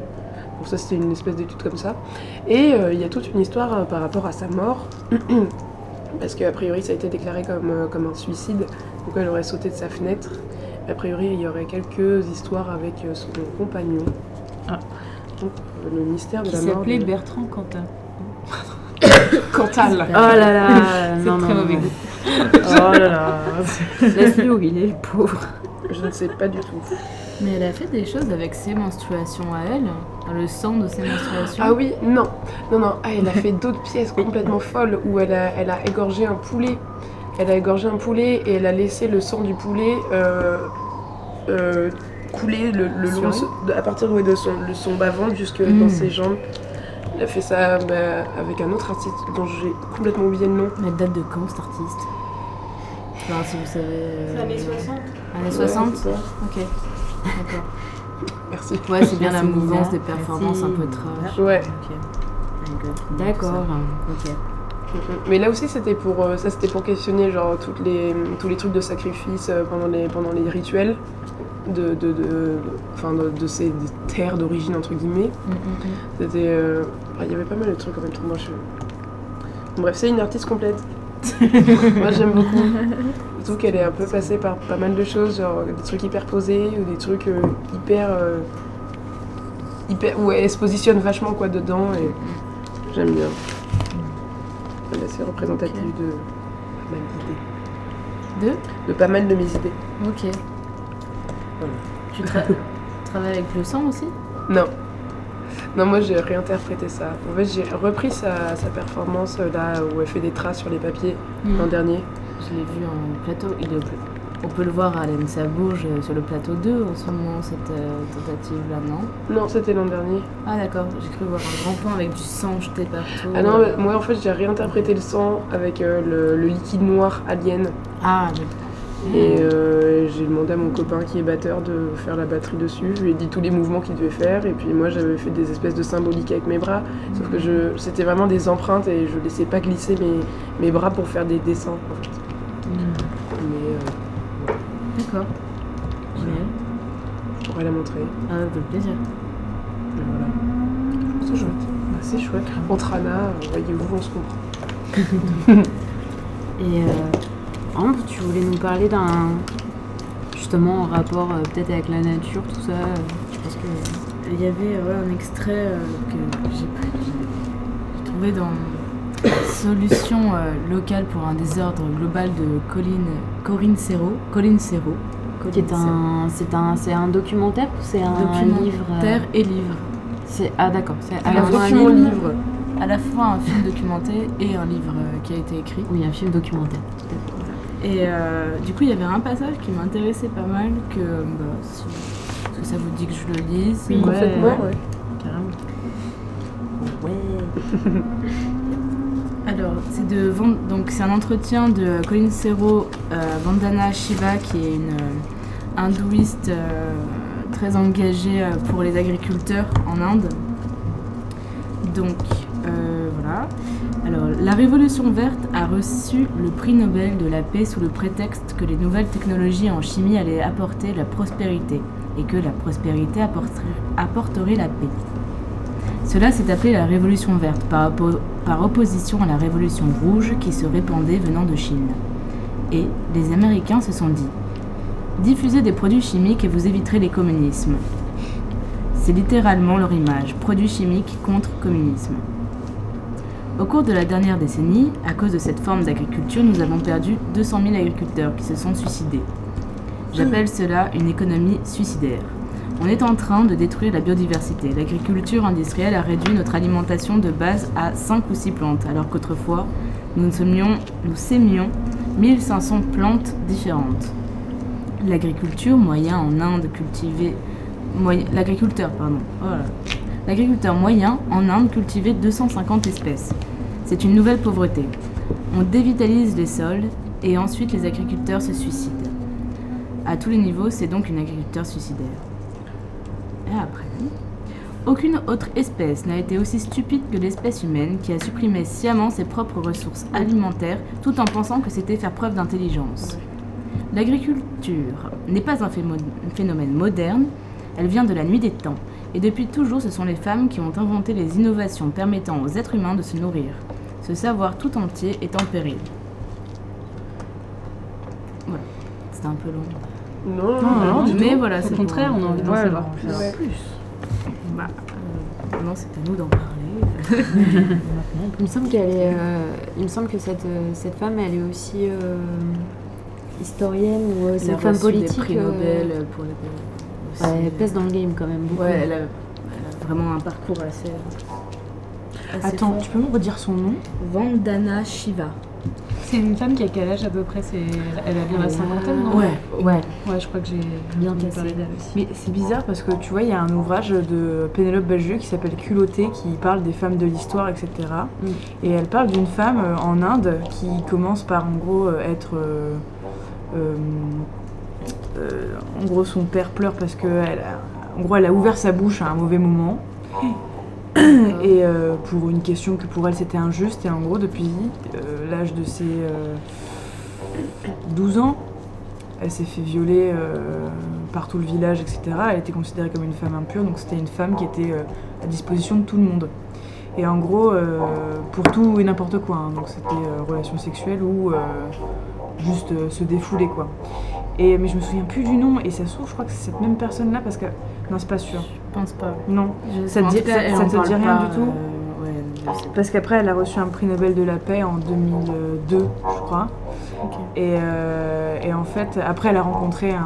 donc, ça, c'était une espèce d'étude comme ça. Et euh, il y a toute une histoire euh, par rapport à sa mort. *clears throat* Parce qu'a priori, ça a été déclaré comme, euh, comme un suicide. Donc, elle aurait sauté de sa fenêtre. A priori, il y aurait quelques histoires avec euh, son compagnon. Ah. Donc, euh, le mystère de Qui la mort. s'appelait de- Bertrand Quentin. *laughs* *coughs* Cantal. Oh là là C'est non, très non, mauvais goût. Oh là là. *laughs* Laisse-le où il est, le pauvre. Je ne sais pas du tout. Mais elle a fait des choses avec ses menstruations à elle, le sang de ses menstruations. Ah oui, non. Non, non. Ah, elle a fait d'autres pièces complètement folles où elle a, elle a égorgé un poulet. Elle a égorgé un poulet et elle a laissé le sang du poulet euh, euh, couler le, le long à partir de son, de son bas-ventre jusque Mm. dans ses jambes. Elle a fait ça bah, avec un autre artiste dont j'ai complètement oublié le nom. Elle date de quand cet artiste? Enfin, si vous savez. euh, années 60. Années Ouais, 60 c'est ça. Ok. D'accord. *laughs* Merci. Ouais, c'est bien la mouvance des performances un peu trash. Ouais. D'accord. Ok. Mais là aussi, c'était pour euh, ça, c'était pour questionner genre toutes les tous les trucs de sacrifice euh, pendant les pendant les rituels de de de, de, ces terres d'origine entre guillemets. C'était euh, il y avait pas mal de trucs en même temps. Bref, c'est une artiste complète. *laughs* Moi, j'aime beaucoup. Surtout qu'elle est un peu passée par pas mal de choses, genre des trucs hyper posés ou des trucs euh, hyper euh, hyper où elle se positionne vachement quoi dedans et j'aime bien. Elle est assez représentative de pas mal d'idées. De De pas mal de mes idées. Ok. Tu tra- *laughs* travailles avec le sang aussi Non. Non, moi j'ai réinterprété ça. En fait, j'ai repris sa, sa performance euh, là où elle fait des traces sur les papiers l'an dernier. Je l'ai vu en plateau. Il est... On peut le voir à l'ENSA Bourges euh, sur le plateau 2 en ce moment, cette euh, tentative-là, non? Non, c'était l'an dernier. Ah d'accord, j'ai cru voir un grand plan avec du sang jeté partout. Ah non, moi en fait j'ai réinterprété le sang avec euh, le, le liquide noir alien. Ah, Et euh, j'ai demandé à mon copain qui est batteur de faire la batterie dessus. Je lui ai dit tous les mouvements qu'il devait faire. Et puis moi j'avais fait des espèces de symboliques avec mes bras. Sauf que je, c'était vraiment des empreintes et je laissais pas glisser mes, mes bras pour faire des dessins en fait. Mais euh, d'accord. Génial. je pourrais la montrer. Ah, avec plaisir. Mais voilà. C'est chouette. Bah, c'est chouette. Entre Anna, euh, voyez-vous, on se comprend. *laughs* Et euh, Ambre, tu voulais nous parler d'un. Justement, en rapport euh, peut-être avec la nature, tout ça. euh, Je pense que. Il y avait euh, ouais, un extrait euh, que j'ai trouvé dans Solution locale pour un désordre global de Colline, Corinne Serrault. Colline Serrault. Qui est un, c'est un, c'est un documentaire ou c'est un livre Documentaire et livre. C'est ah d'accord. C'est à la fois un livre. livre. À la fois un film documentaire et un livre qui a été écrit. Oui, un film documentaire. Et euh, du coup, il y avait un passage qui m'intéressait pas mal, que bah, si, que ça vous dit que je le lise Oui. Complètement, Ouais. ouais. Carrément. *laughs* Alors, c'est de donc c'est un entretien de Colin Serrault, euh, Vandana Shiva, qui est une euh, hindouiste euh, très engagée pour les agriculteurs en Inde. Donc. Alors, la Révolution verte a reçu le prix Nobel de la paix sous le prétexte que les nouvelles technologies en chimie allaient apporter la prospérité et que la prospérité apporterait, la paix. Cela s'est appelé la Révolution verte par opposition à la Révolution rouge qui se répandait venant de Chine. Et les Américains se sont dit Diffusez des produits chimiques et vous éviterez les communismes. C'est littéralement leur image, produits chimiques contre communisme. Au cours de la dernière décennie, à cause de cette forme d'agriculture, nous avons perdu 200 000 agriculteurs qui se sont suicidés. J'appelle cela une économie suicidaire. On est en train de détruire la biodiversité. L'agriculture industrielle a réduit notre alimentation de base à 5 ou 6 plantes, alors qu'autrefois, nous sémions 1500 plantes différentes. L'agriculture moyen en Inde cultivait... moyen- L'agriculteur, pardon. L'agriculteur moyen en Inde cultivait 250 espèces. C'est une nouvelle pauvreté. On dévitalise les sols et ensuite les agriculteurs se suicident. À tous les niveaux, c'est donc une agriculture suicidaire. Et après, aucune autre espèce n'a été aussi stupide que l'espèce humaine qui a supprimé sciemment ses propres ressources alimentaires tout en pensant que c'était faire preuve d'intelligence. L'agriculture n'est pas un phénomène moderne, elle vient de la nuit des temps, et depuis toujours ce sont les femmes qui ont inventé les innovations permettant aux êtres humains de se nourrir. Ce savoir tout entier est en péril. Voilà, c'était un peu long. Non, non, Non, non, du mais tout. voilà, Au c'est contraire, pour- on a envie d'en Ouais, savoir plus. Ouais. Bah, euh, non, c'est à nous d'en parler. *laughs* Il me semble qu'elle est. euh, il me semble que cette, euh, cette femme, elle est aussi euh, historienne ou euh, c'est une femme politique. Des prix euh, Nobel pour les. Aussi. ouais, elle pèse dans le game quand même beaucoup. Ouais, elle a, elle a vraiment un parcours assez. assez Attends, fort. tu peux me redire son nom? Vandana Shiva. C'est une femme qui a quel âge à peu près? C'est Elle a bien la cinquantaine, non? Ouais, ouais. Ouais, je crois que j'ai Bien entendu parler d'elle aussi. Mais c'est bizarre parce que tu vois, il y a un ouvrage de Pénélope Belgieu qui s'appelle Culotté qui parle des femmes de l'histoire, etc. Mm. Et elle parle d'une femme euh, en Inde qui commence par en gros euh, être. euh, en gros, son père pleure parce que elle a, en gros, elle a ouvert sa bouche à un mauvais moment. *coughs* Et euh, pour une question que pour elle c'était injuste, et en gros, depuis euh, l'âge de ses euh, 12 ans, elle s'est fait violer euh, par tout le village, etc. Elle était considérée comme une femme impure, donc c'était une femme qui était euh, à disposition de tout le monde. Et en gros, euh, pour tout et n'importe quoi, hein. donc c'était euh, relation sexuelle ou euh, juste euh, se défouler, quoi. Et, mais je me souviens plus du nom, et ça se trouve, je crois que c'est cette même personne-là, parce que. Non, c'est pas sûr. Je pense pas. Non. Je- Ça te dit- ça- te dit rien du tout euh, Ouais. Parce qu'après, elle a reçu un prix Nobel de la paix en 2002, je crois. Et, euh, et en fait, après, elle a rencontré un,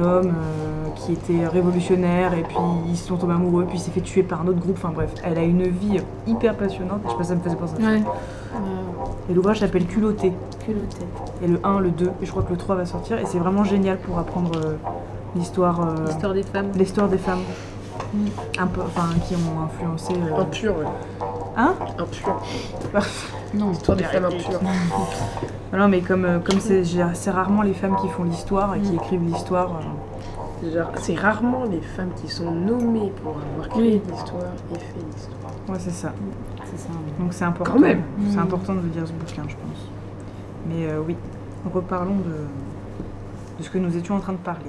un homme euh, qui était révolutionnaire, et puis ils se sont tombés amoureux, puis il s'est fait tuer par un autre groupe. Enfin bref, elle a une vie hyper passionnante. Je sais pas, ça me faisait penser à ça. Ouais. Et l'ouvrage s'appelle Culotté. Culotté. Et le 1, le 2, et je crois que le 3 va sortir. Et c'est vraiment génial pour apprendre euh, l'histoire euh, L'histoire des femmes. l'histoire des femmes. Un peu, enfin, qui ont influencé. euh, Impur, ouais. Hein Impur. *laughs* Non, Histoire des femmes impures. *laughs* Non, mais comme euh, comme c'est rarement les femmes qui font l'histoire et qui écrivent l'histoire. euh, C'est rarement les femmes qui sont nommées pour avoir créé l'histoire et fait l'histoire. Ouais, c'est ça. Ça. Donc c'est important. Quand même. C'est important de lire ce bouquin, je pense. Mais euh, oui, reparlons de, de ce que nous étions en train de parler.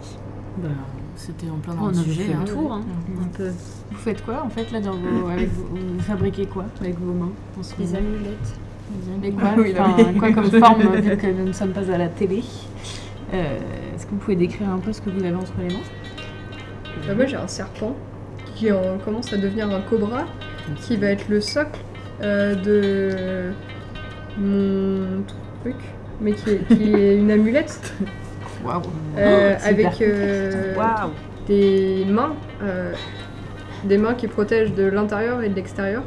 Bah, C'était en plein Oh, dans on le a sujet. fait hein. tour, hein, un peu. Vous faites quoi en fait là dans vos, *coughs* avec vos, vous fabriquez quoi avec vos mains en ce Les moment amulettes. Mais quoi, Oui, là, enfin, quoi comme forme *laughs* vu que nous ne sommes pas à la télé Euh, Est-ce que vous pouvez décrire un peu ce que vous avez entre les mains? Bah, moi j'ai un serpent qui en- commence à devenir un cobra qui va être le socle euh, de mon truc, mais qui est, qui est une amulette *laughs* Waouh euh, super. avec euh, des mains, des mains qui protègent de l'intérieur et de l'extérieur.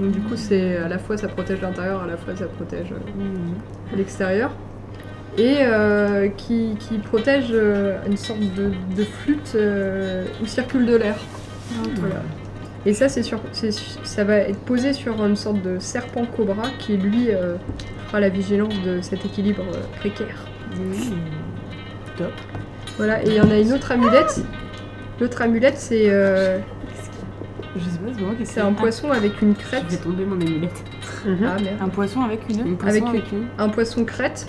Donc du coup c'est à la fois ça protège l'intérieur, à la fois ça protège euh, l'extérieur. Et qui, qui protège une sorte de, de flûte où circule de l'air. Voilà. Et ça, c'est sur, c'est- ça va être posé sur une sorte de serpent cobra qui, lui, euh, fera la vigilance de cet équilibre euh, précaire. Top. Voilà, et il y en a une autre amulette. L'autre amulette, c'est euh, Je sais pas, c'est moi qui c'est un poisson avec une Je vais crête. tomber mon amulette. Ah merde. Un poisson avec une. Une poisson avec une. Un poisson crête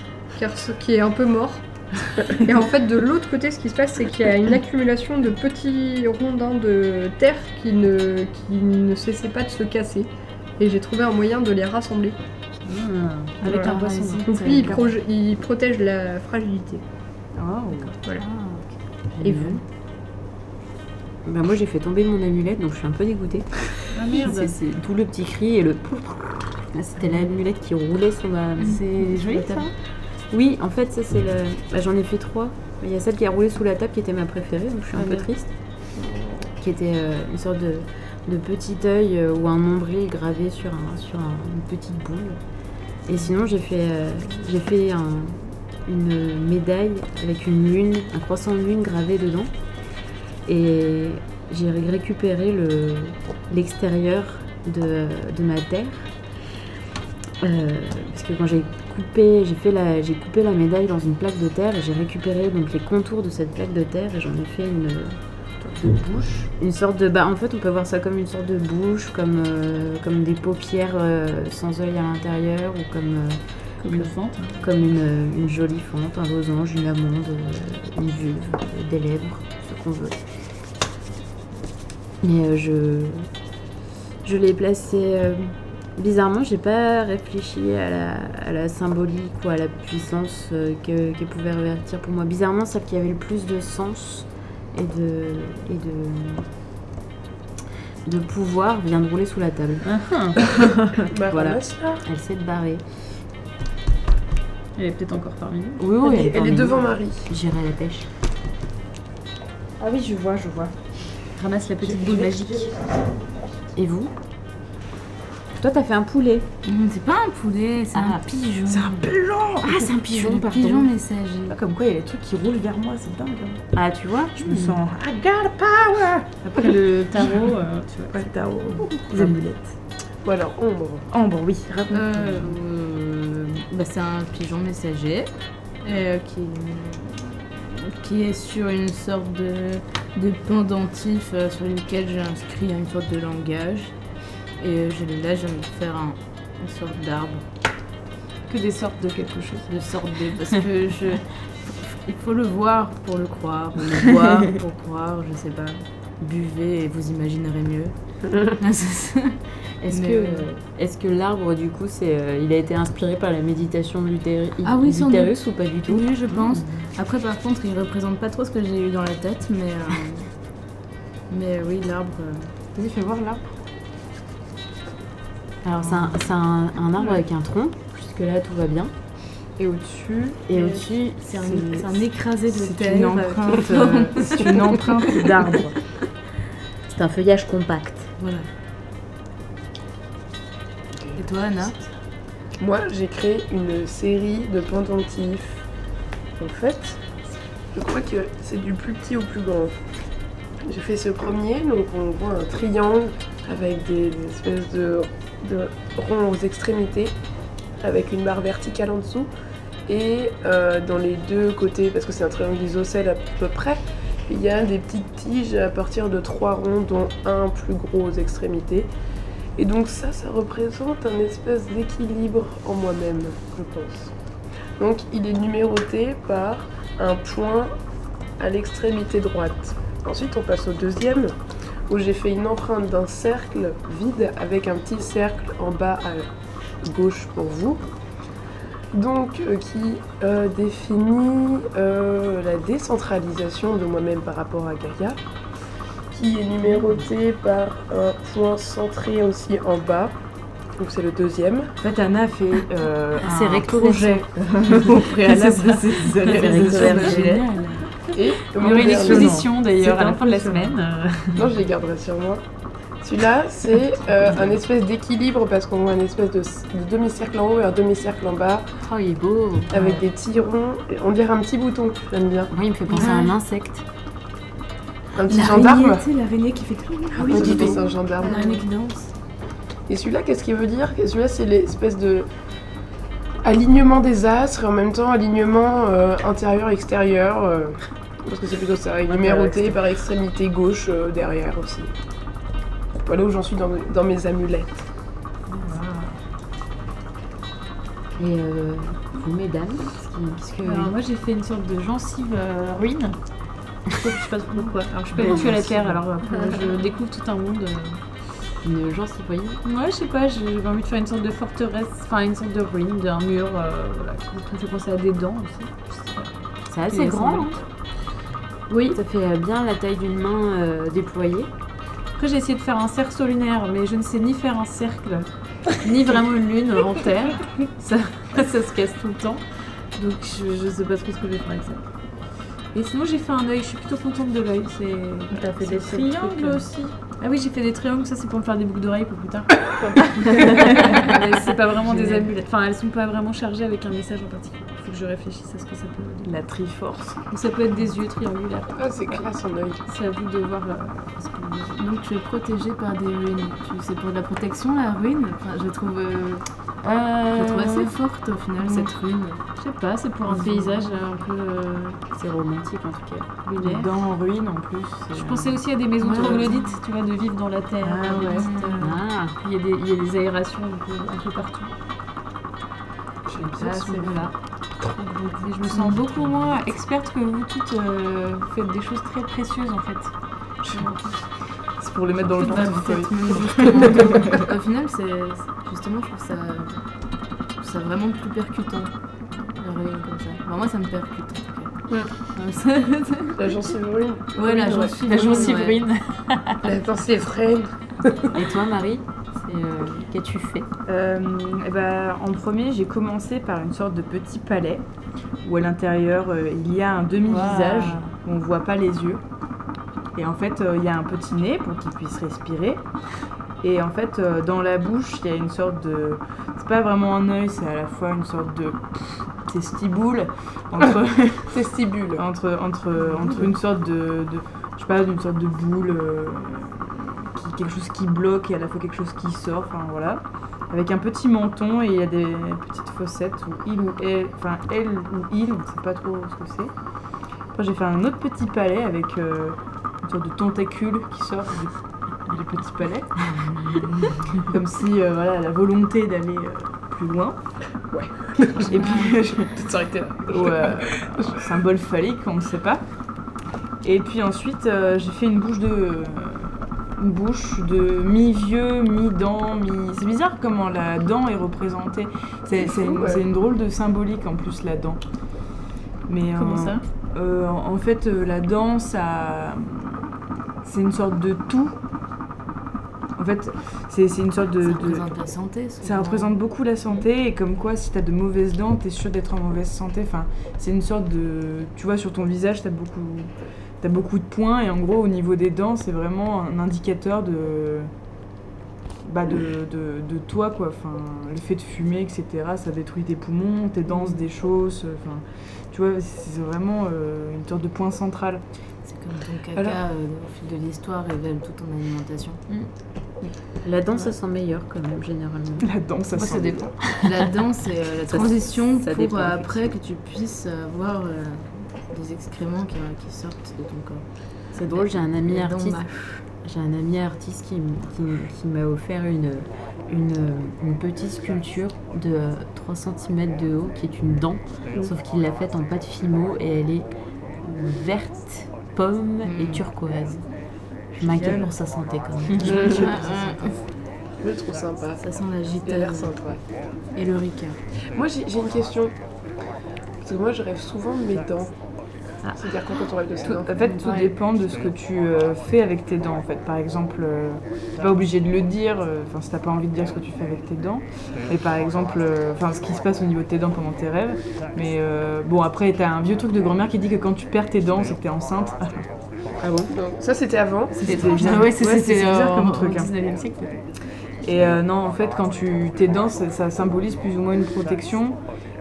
qui est un peu mort. Et en fait, de l'autre côté, ce qui se passe, c'est qu'il y a une accumulation de petits rondins de terre qui ne, qui ne cessaient pas de se casser. Et j'ai trouvé un moyen de les rassembler. Avec Voilà. un poisson. Donc lui, il, protège la fragilité. Oh. Voilà. Et Et vous? Bah moi j'ai fait tomber mon amulette donc je suis un peu dégoûtée. Ah *laughs* C'est- C'est tout le petit cri et le C'était l'amulette qui roulait sur ma. C'est sur joli ça table. Oui, en fait ça c'est le. bah, J'en ai fait trois. Il y a celle qui a roulé sous la table qui était ma préférée donc je suis un Ah, peu bien. triste. Qui était euh, une sorte de, de petit œil euh, ou un nombril gravé sur, un, sur un- une petite boule. Et sinon j'ai fait, euh, j'ai fait un- une médaille avec une lune, un croissant de lune gravé dedans. Et j'ai récupéré le- l'extérieur de, de ma terre. Euh, parce que quand j'ai coupé, j'ai fait la, j'ai coupé la médaille dans une plaque de terre et j'ai récupéré donc les contours de cette plaque de terre et j'en ai fait une sorte de bouche, une sorte de, bah en fait on peut voir ça comme une sorte de bouche, comme euh, comme des paupières euh, sans œil à l'intérieur ou comme euh, Comme le fente. comme une, une jolie fente, un losange, une amande, euh, une vulve, des lèvres, ce qu'on veut. Mais euh, je, je l'ai placé euh, bizarrement, j'ai pas réfléchi à la, à la symbolique ou à la puissance euh, que- qu'elle pouvait revêtir pour moi. Bizarrement, celle qui avait le plus de sens et de, et de, de pouvoir vient de rouler sous la table. *laughs* Bah, Voilà. Elle s'est barrée. Elle est peut-être encore parmi nous. Oui, oui, Elle, est- elle est devant. Marie. J'irai à la pêche. Ah oui, je vois, je vois. Ramasse la petite boule magique. Et vous? Toi, t'as fait un poulet. C'est pas un poulet, c'est Ah. un pigeon. C'est un pigeon Ah, c'est un pigeon, le pardon. pigeon Pigeon messager. Ah, Comme quoi, il y a des trucs qui roulent vers moi, c'est dingue. hein. Ah, tu vois Je me sens. I got a power Après le tarot, euh, tu vois. Ouais, tarot, les amulettes. Ou alors ombre. Ambre, oui, raconte. Euh, euh, bah, c'est un pigeon messager euh, qui, qui est sur une sorte de, de pendentif euh, sur lequel j'ai inscrit une sorte de langage. Et euh, j'ai là, je viens de faire un, une sorte d'arbre, Que des sortes de quelque chose. de sorte de. Parce que *laughs* je. Il faut le voir pour le croire, le boire *laughs* pour croire, je sais pas. Buvez et vous imaginerez mieux. *laughs* Est-ce que, oui. est-ce que l'arbre, du coup, c'est, euh, il a été inspiré par la méditation de Ah oui, ou pas du tout? Oui, je pense. Après, par contre, il représente pas trop ce que j'ai eu dans la tête, mais. euh, mais oui, l'arbre. euh, Vas-y, fais voir là. Alors, c'est un, c'est un- un arbre avec un tronc. Jusque-là, tout va bien. Et au-dessus. Et au-dessus, C'est un, C'est- c'est un écrasé de C'est terre. une avec- empreinte, euh, *laughs* c'est une empreinte d'arbre. c'est un feuillage compact. Voilà. Et toi, Anna Moi, j'ai créé une série de pendentifs. En fait, je crois que c'est du plus petit au plus grand. J'ai fait ce premier, donc on voit un triangle avec des, des espèces de, de ronds aux extrémités, avec une barre verticale en dessous. Et euh, dans les deux côtés, parce que c'est un triangle isocèle à peu près, il y a des petites tiges à partir de trois ronds, dont un plus gros aux extrémités. Et donc ça, ça représente un espèce d'équilibre en moi-même, je pense. Donc il est numéroté par un point à l'extrémité droite. Ensuite, on passe au deuxième, où j'ai fait une empreinte d'un cercle vide avec un petit cercle en bas à gauche pour vous. Donc, euh, qui euh, définit euh, la décentralisation de moi-même par rapport à Gaïa, qui est numéroté par un point centré aussi en bas. Donc, c'est le deuxième. En fait, Anna a fait euh, un projet *laughs* au préalable *laughs* de ses Il y aurait une exposition d'ailleurs à la fin de la semaine. euh, Non, je les garderai sur moi. Celui-là, c'est euh, un espèce d'équilibre parce qu'on voit un espèce de, de demi-cercle en haut et un demi-cercle en bas Oh, il est beau. avec des petits ronds. On dirait un petit bouton, j'aime bien. Oui, il me fait penser à un insecte. Un petit gendarme. tu sais, l'araignée qui fait tout. Ah oui, fait c'est un gendarme. L'araignée qui danse. Et celui-là, qu'est-ce qu'il veut dire? Celui-là, c'est l'espèce de alignement des astres et en même temps alignement euh, intérieur-extérieur. euh, parce que c'est plutôt ça, il est numéroté par extrémité gauche euh, derrière aussi. Voilà où j'en suis dans, dans mes amulettes. Et euh, vous, mesdames, qu'est-ce que. Alors moi j'ai fait une sorte de gencive euh, ruine. Je sais pas trop pourquoi. Alors je suis pas habituée à la terre, alors après, je découvre tout un monde. euh. Une gencive ruine? Ouais, je sais pas, j'ai envie de faire une sorte de forteresse, enfin une sorte de ruine d'un mur, euh, voilà, qui me fait penser à des dents aussi. C'est assez grand. hein. Oui, Ça fait euh, bien la taille d'une main euh, déployée. après j'ai essayé de faire un cerceau lunaire, mais je ne sais ni faire un cercle, *laughs* ni vraiment une lune en terre. Ça, *laughs* ça se casse tout le temps. Donc je, je sais pas trop ce que je vais faire avec ça. Et sinon j'ai fait un œil, je suis plutôt contente de l'œil. C'est... T'as fait des le triangles euh, aussi? Ah oui, j'ai fait des triangles, ça c'est pour me faire des boucles d'oreilles pour plus tard. *laughs* Mais c'est pas vraiment des amulettes. Enfin, elles sont pas vraiment chargées avec un message en particulier. Faut que je réfléchisse à ce que ça peut dire. La Triforce. Donc ça peut être des yeux triangulaires. Ah, c'est classe en œil. C'est à vous de voir euh, ce que. Donc tu es protégée par des ruines. Tu- C'est pour de la protection la ruine? Enfin, Je la trouve, euh, je la trouve assez forte au final cette ruine. Je sais pas, c'est pour un paysage un peu euh, C'est romantique en tout cas. lunaire. Dans en ruine en plus. Je pensais aussi à des maisons Ouais. troglodytes, tu vois, de vivre dans la terre. Ah ouais. petites, euh, Ah, Il y, a des, il y a des aérations un peu, un peu partout. J'aime bien Ah, ce voilà. Et je me sens beaucoup moins experte que vous toutes. euh, vous faites des choses très précieuses en fait. C'est pour les mettre dans le Bah, portefeuille. *laughs* justement. au final, c'est justement, je trouve ça, je trouve ça vraiment plus percutant. Comme ça. Enfin, moi, ça me percute en tout cas. Ouais. La gencive brune. ouais, la gencive La ruine. La gencive freine. et toi, Marie? Euh, Qu'as-tu fait? Euh, ben, en premier, j'ai commencé par une sorte de petit palais où à l'intérieur euh, il y a un demi-visage où on voit pas les yeux. Et en fait, euh, il y a un petit nez pour qu'il puisse respirer. Et en fait, euh, dans la bouche, il y a une sorte de. C'est pas vraiment un œil, c'est à la fois une sorte de. testiboule. Entre. *laughs* *laughs* Testibule. entre, entre, entre une sorte de, de- je sais pas, d'une sorte de boule, euh, quelque chose qui bloque et à la fois quelque chose qui sort, enfin voilà. Avec un petit menton et il y a des petites fossettes où il ou elle, enfin elle ou il, on sait pas trop ce que c'est. Après j'ai fait un autre petit palais avec euh, une sorte de tentacule qui sort du, du petit palais. *laughs* Comme si euh, voilà, la volonté d'aller euh, plus loin. Ouais. Et puis *laughs* je- Peut-être s'arrêter là. ou euh, un symbole phallique, on ne sait pas. Et puis ensuite, euh, j'ai fait une bouche de une bouche de mi-vieux, mi-dent, mi... C'est bizarre comment la dent est représentée. C'est c'est une, fou, ouais. c'est une drôle de symbolique en plus, la dent. Mais, Comment euh, ça? euh, En fait, euh, la dent, ça... C'est une sorte de tout. En fait, c'est c'est une sorte de... Ça de- représente la santé. ça représente beaucoup la santé et comme quoi si t'as de mauvaises dents, t'es sûr d'être en mauvaise santé. Enfin, c'est une sorte de, tu vois, sur ton visage, t'as beaucoup, t'as beaucoup de points et en gros au niveau des dents, c'est vraiment un indicateur de, bah de, de, de toi quoi. Enfin, le fait de fumer, etc. Ça détruit tes poumons, tes dents se déchaussent. Enfin, tu vois, c'est vraiment euh, une sorte de point central. C'est comme ton caca Alors- euh, au fil de l'histoire révèle toute ton alimentation. La danse, ça sent meilleur quand même, généralement. La dent, ça Moi, sent ça dépend. La danse, c'est euh, la transition ça pour dépend, après que tu puisses avoir euh, des excréments qui, qui sortent de ton corps. C'est drôle, j'ai un ami artiste. J'ai un ami artiste qui, m- qui- qui m'a offert une, une, une petite sculpture de 3 cm de haut qui est une dent, sauf qu'il l'a faite en pâte fimo et elle est verte, pomme et Mm. turquoise. Je m'inquiète pour sa santé quand même. *laughs* Je le trouve sympa. Ça sent la gitane et le ricard. Moi, j'ai j'ai une question. Parce que moi, je rêve souvent de mes dents. Ah. C'est-à-dire quand on rêve de ses dents. en fait, tout dépend de ce que tu euh, fais avec tes dents. En fait, par exemple, euh, t'es pas obligé de le dire. euh, Enfin, si t'as pas envie de dire ce que tu fais avec tes dents. Mais par exemple, euh, enfin, ce qui se passe au niveau de tes dents pendant tes rêves. Mais euh, bon, après, t'as un vieux truc de grand-mère qui dit que quand tu perds tes dents, c'est que t'es enceinte. Ah bon Donc, Ça, c'était avant. C'était Ah ouais, c'est ouais, c'était, bizarre euh, comme au truc. hein. 19e siècle. Et euh, non, en fait, quand tu tes dents, ça, ça symbolise plus ou moins une protection.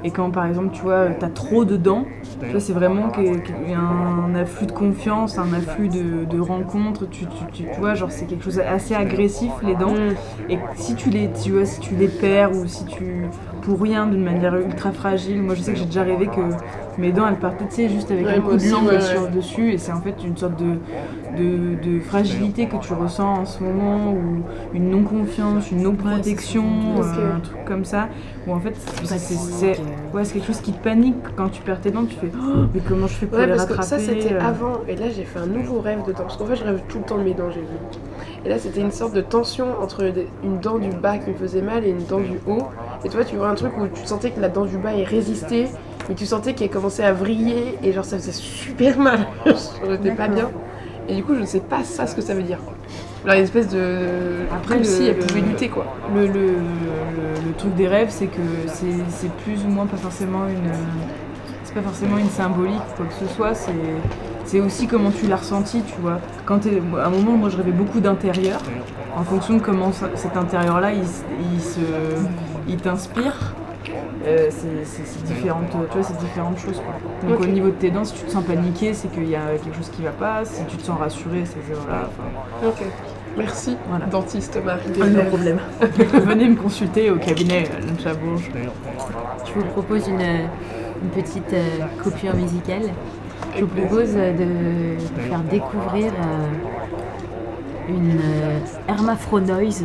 Et quand par exemple, tu vois, t'as trop de dents, c'est vraiment qu'il y a un afflux de confiance, un afflux de, de rencontres. Tu, tu, tu, tu vois, genre c'est quelque chose assez agressif les dents. Et si tu les, tu vois, si tu les perds ou si tu pour rien d'une manière ultra fragile, moi je sais que j'ai déjà rêvé que mes dents elles partaient, tu sais, juste avec Ouais, un coup de langue ouais, sur ouais. dessus. Et c'est en fait une sorte de, de, de fragilité que tu ressens en ce moment ou une non confiance, une non protection, euh, un truc comme ça. Ou en fait c'est ouais, quelque chose qui te panique quand tu perds tes dents. Tu fais oh, mais comment je fais pour les parce que ça, c'était euh. avant. Et là, j'ai fait un nouveau rêve de dents. Parce qu'en fait, je rêve tout le temps de mes dents, j'ai vu. Et là, c'était une sorte de tension entre une dent du bas qui me faisait mal et une dent du haut. Et toi, tu vois un truc où tu sentais que la dent du bas est résistée, mais tu sentais qu'elle commençait à vriller. Et genre, ça faisait super mal. J'étais *laughs* pas bien. Et du coup, je ne sais pas ça ce que ça veut dire. Alors, une espèce de. Après, Comme le- si elle le- pouvait lutter, quoi. Le, le, le, le truc des rêves, c'est que c'est plus ou moins pas forcément une. C'est pas forcément une symbolique, quoi que ce soit. C'est c'est aussi comment tu l'as ressenti, tu vois. Quand à un moment, moi, je rêvais beaucoup d'intérieur. En fonction de comment ça- cet intérieur-là, il se, il t'inspire. Euh, c'est différentes, tu vois, c'est différentes choses. Quoi. Donc au niveau de tes dents, si tu te sens paniqué, c'est qu'il y a quelque chose qui va pas. Si tu te sens rassuré, c'est que voilà. enfin, Ok. Merci, Voilà. dentiste Marie. pas de problème. *laughs* Venez me consulter au cabinet euh, Lunch à Bourges. Je vous propose une, une petite euh, coupure musicale. Je vous propose de faire découvrir euh, une euh, Hermafronoise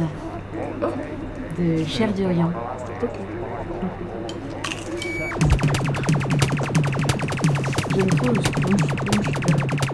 de Cher Durian. Trop le sponge, sponge. Thank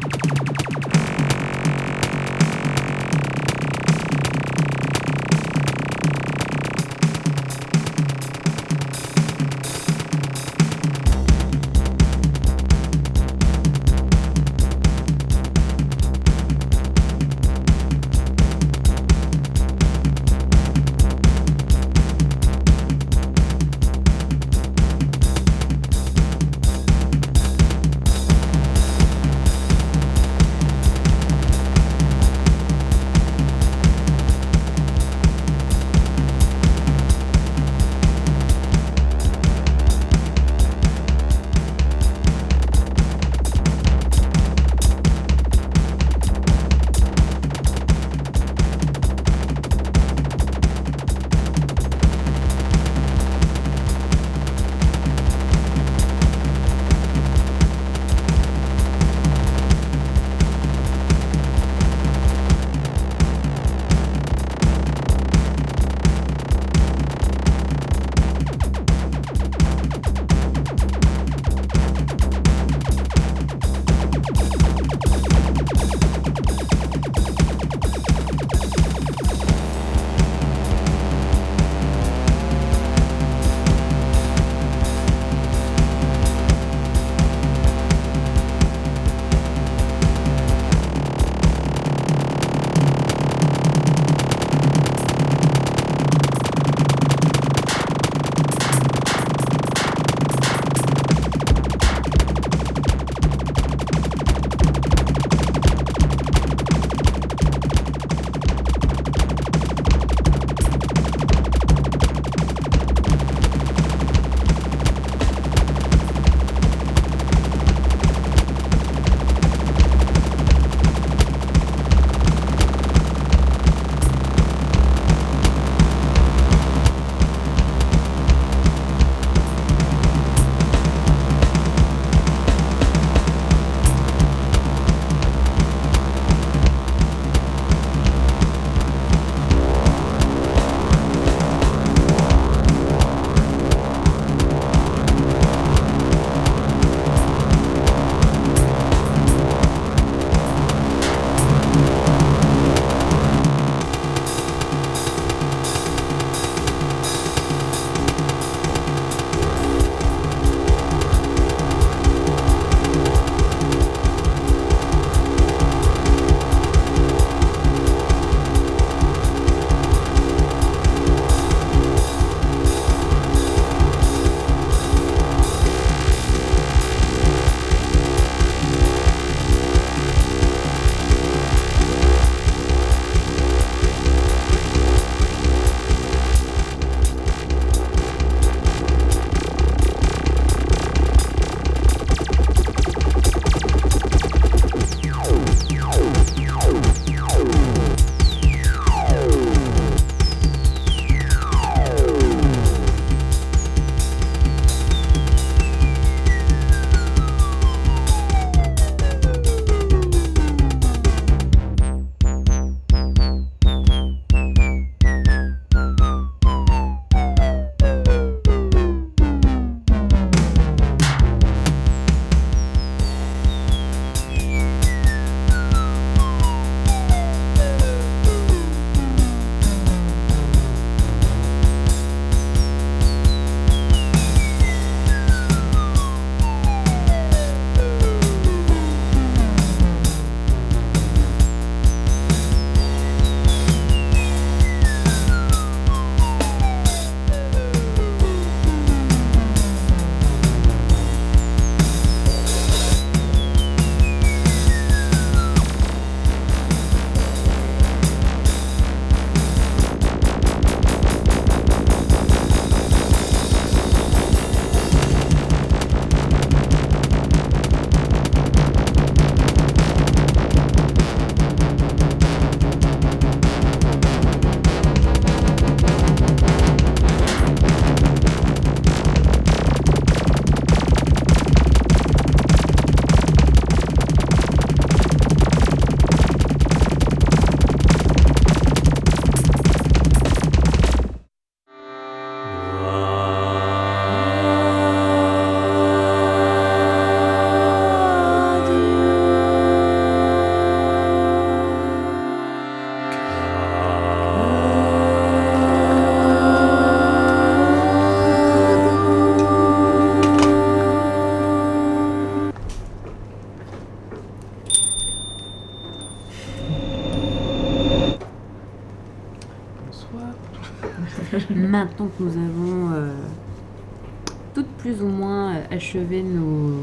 Maintenant que nous avons euh, toutes plus ou moins euh, achevé nos,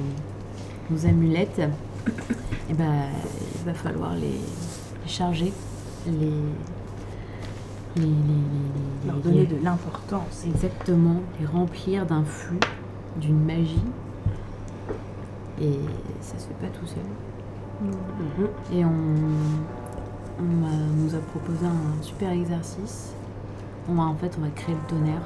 nos amulettes, *coughs* eh ben, il va falloir les, les charger, les, Leur donner de l'importance. Exactement, les remplir d'un flux, d'une magie. Et ça se fait pas tout seul. Mhm. Et on, nous a proposé un super exercice. On va en fait, on va créer le tonnerre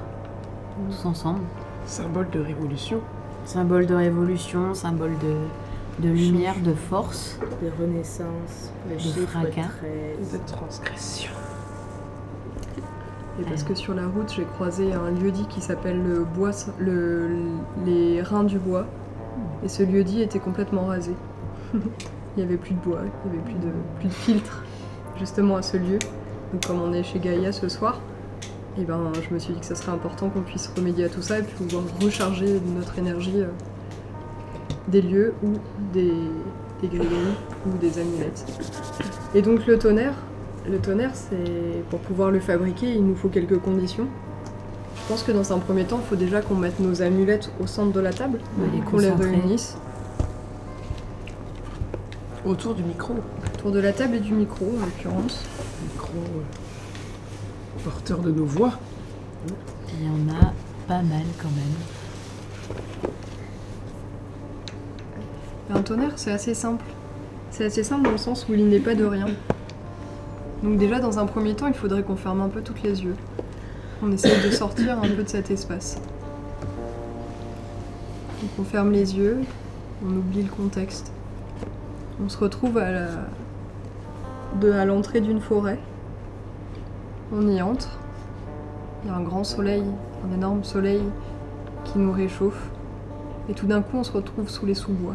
tous ensemble. Symbole de révolution. Symbole de révolution, symbole de, de lumière, de force. Des renaissances, le Des chiffre fracas. 13. De transgression. Et parce que sur la route, j'ai croisé un lieu-dit qui s'appelle le bois, le, les reins du bois. Et ce lieu-dit était complètement rasé. *laughs* il n'y avait plus de bois, il n'y avait plus de, plus de filtre, justement à ce lieu. Donc comme on est chez Gaïa ce soir, et ben, je me suis dit que ça serait important qu'on puisse remédier à tout ça et puis pouvoir recharger notre énergie euh, des lieux ou des, des grilles ou des amulettes. Et donc le tonnerre, le tonnerre, c'est pour pouvoir le fabriquer, il nous faut quelques conditions. Je pense que dans un premier temps, il faut déjà qu'on mette nos amulettes au centre de la table, Ouais, les qu'on les réunisse Autour du micro. autour de la table et du micro en l'occurrence. Micro euh, porteur de nos voix. Il y en a pas mal quand même. Un tonnerre, c'est assez simple. C'est assez simple dans le sens où il n'est pas de rien. Donc déjà, dans un premier temps, il faudrait qu'on ferme un peu toutes les yeux. On essaye de sortir un peu de cet espace. Donc on ferme les yeux, on oublie le contexte. On se retrouve à la... de, à l'entrée d'une forêt. On y entre. Il y a un grand soleil, un énorme soleil qui nous réchauffe. Et tout d'un coup, on se retrouve sous les sous-bois.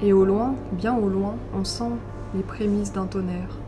Et au loin, bien au loin, on sent les prémices d'un tonnerre.